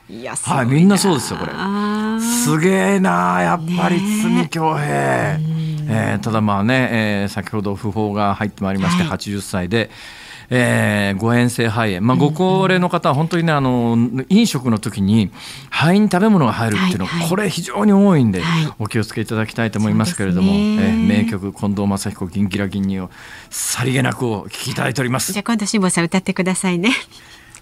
はいみんなそうですよこれ。すげえなやっぱり堤恭平、えー、ただまあね、えー、先ほど訃報が入ってまいりまして、はい、80歳でえー、誤嚥性肺炎、まあ、ご高齢の方は本当にねあの飲食の時に肺に食べ物が入るっていうのは、はいはい、これ非常に多いんで、はい、お気をつけいただきたいと思いますけれども、ね。えー、名曲近藤正彦銀ギラ銀にをさりげなくお聞きいただいております。じゃあ今度辛坊さん歌ってくださいね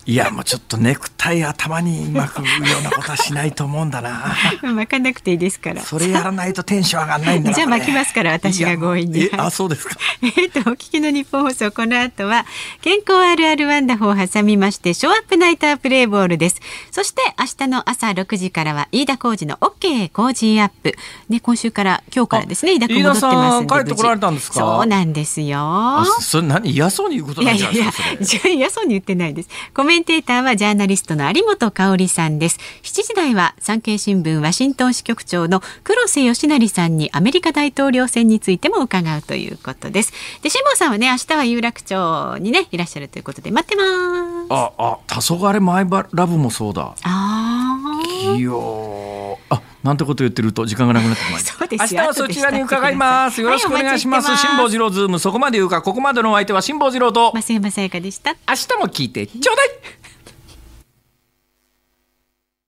いやもうちょっとネクタイ頭に巻くようなことはしないと思うんだな。巻かなくていいですから。それやらないとテンション上がんないんだじゃあ巻きますから私が強引に。あそうですか。えっとお聞きの日本放送この後は健康あるあるワンダフを挟みましてショーアップナイタープレイボールです。そして明日の朝6時からは飯田浩二の OK 工事アップ。ね今週から今日からですね飯田君戻ってます帰ってこられたんですか？そうなんですよ。それ何嫌そうに言うことなんじゃないですかいやいや嫌そうに言ってないです。コメンテーターはジャーナリストの有本香里さんです。7時台は産経新聞ワシントン支局長の黒瀬義成さんにアメリカ大統領選についても伺うということです。で辛坊さんはね明日は有楽町にねいらっしゃるということで待ってます。ああ黄昏マイバラブもそうだ。ああいやあなんてこと言ってると時間がなくなってきました明日はそちらに伺います。よろしくお願いします。辛坊治郎ズーム。そこまで言うかここまでのお相手は辛坊治郎と。増山さやかでした。明日も聞いてちょうだい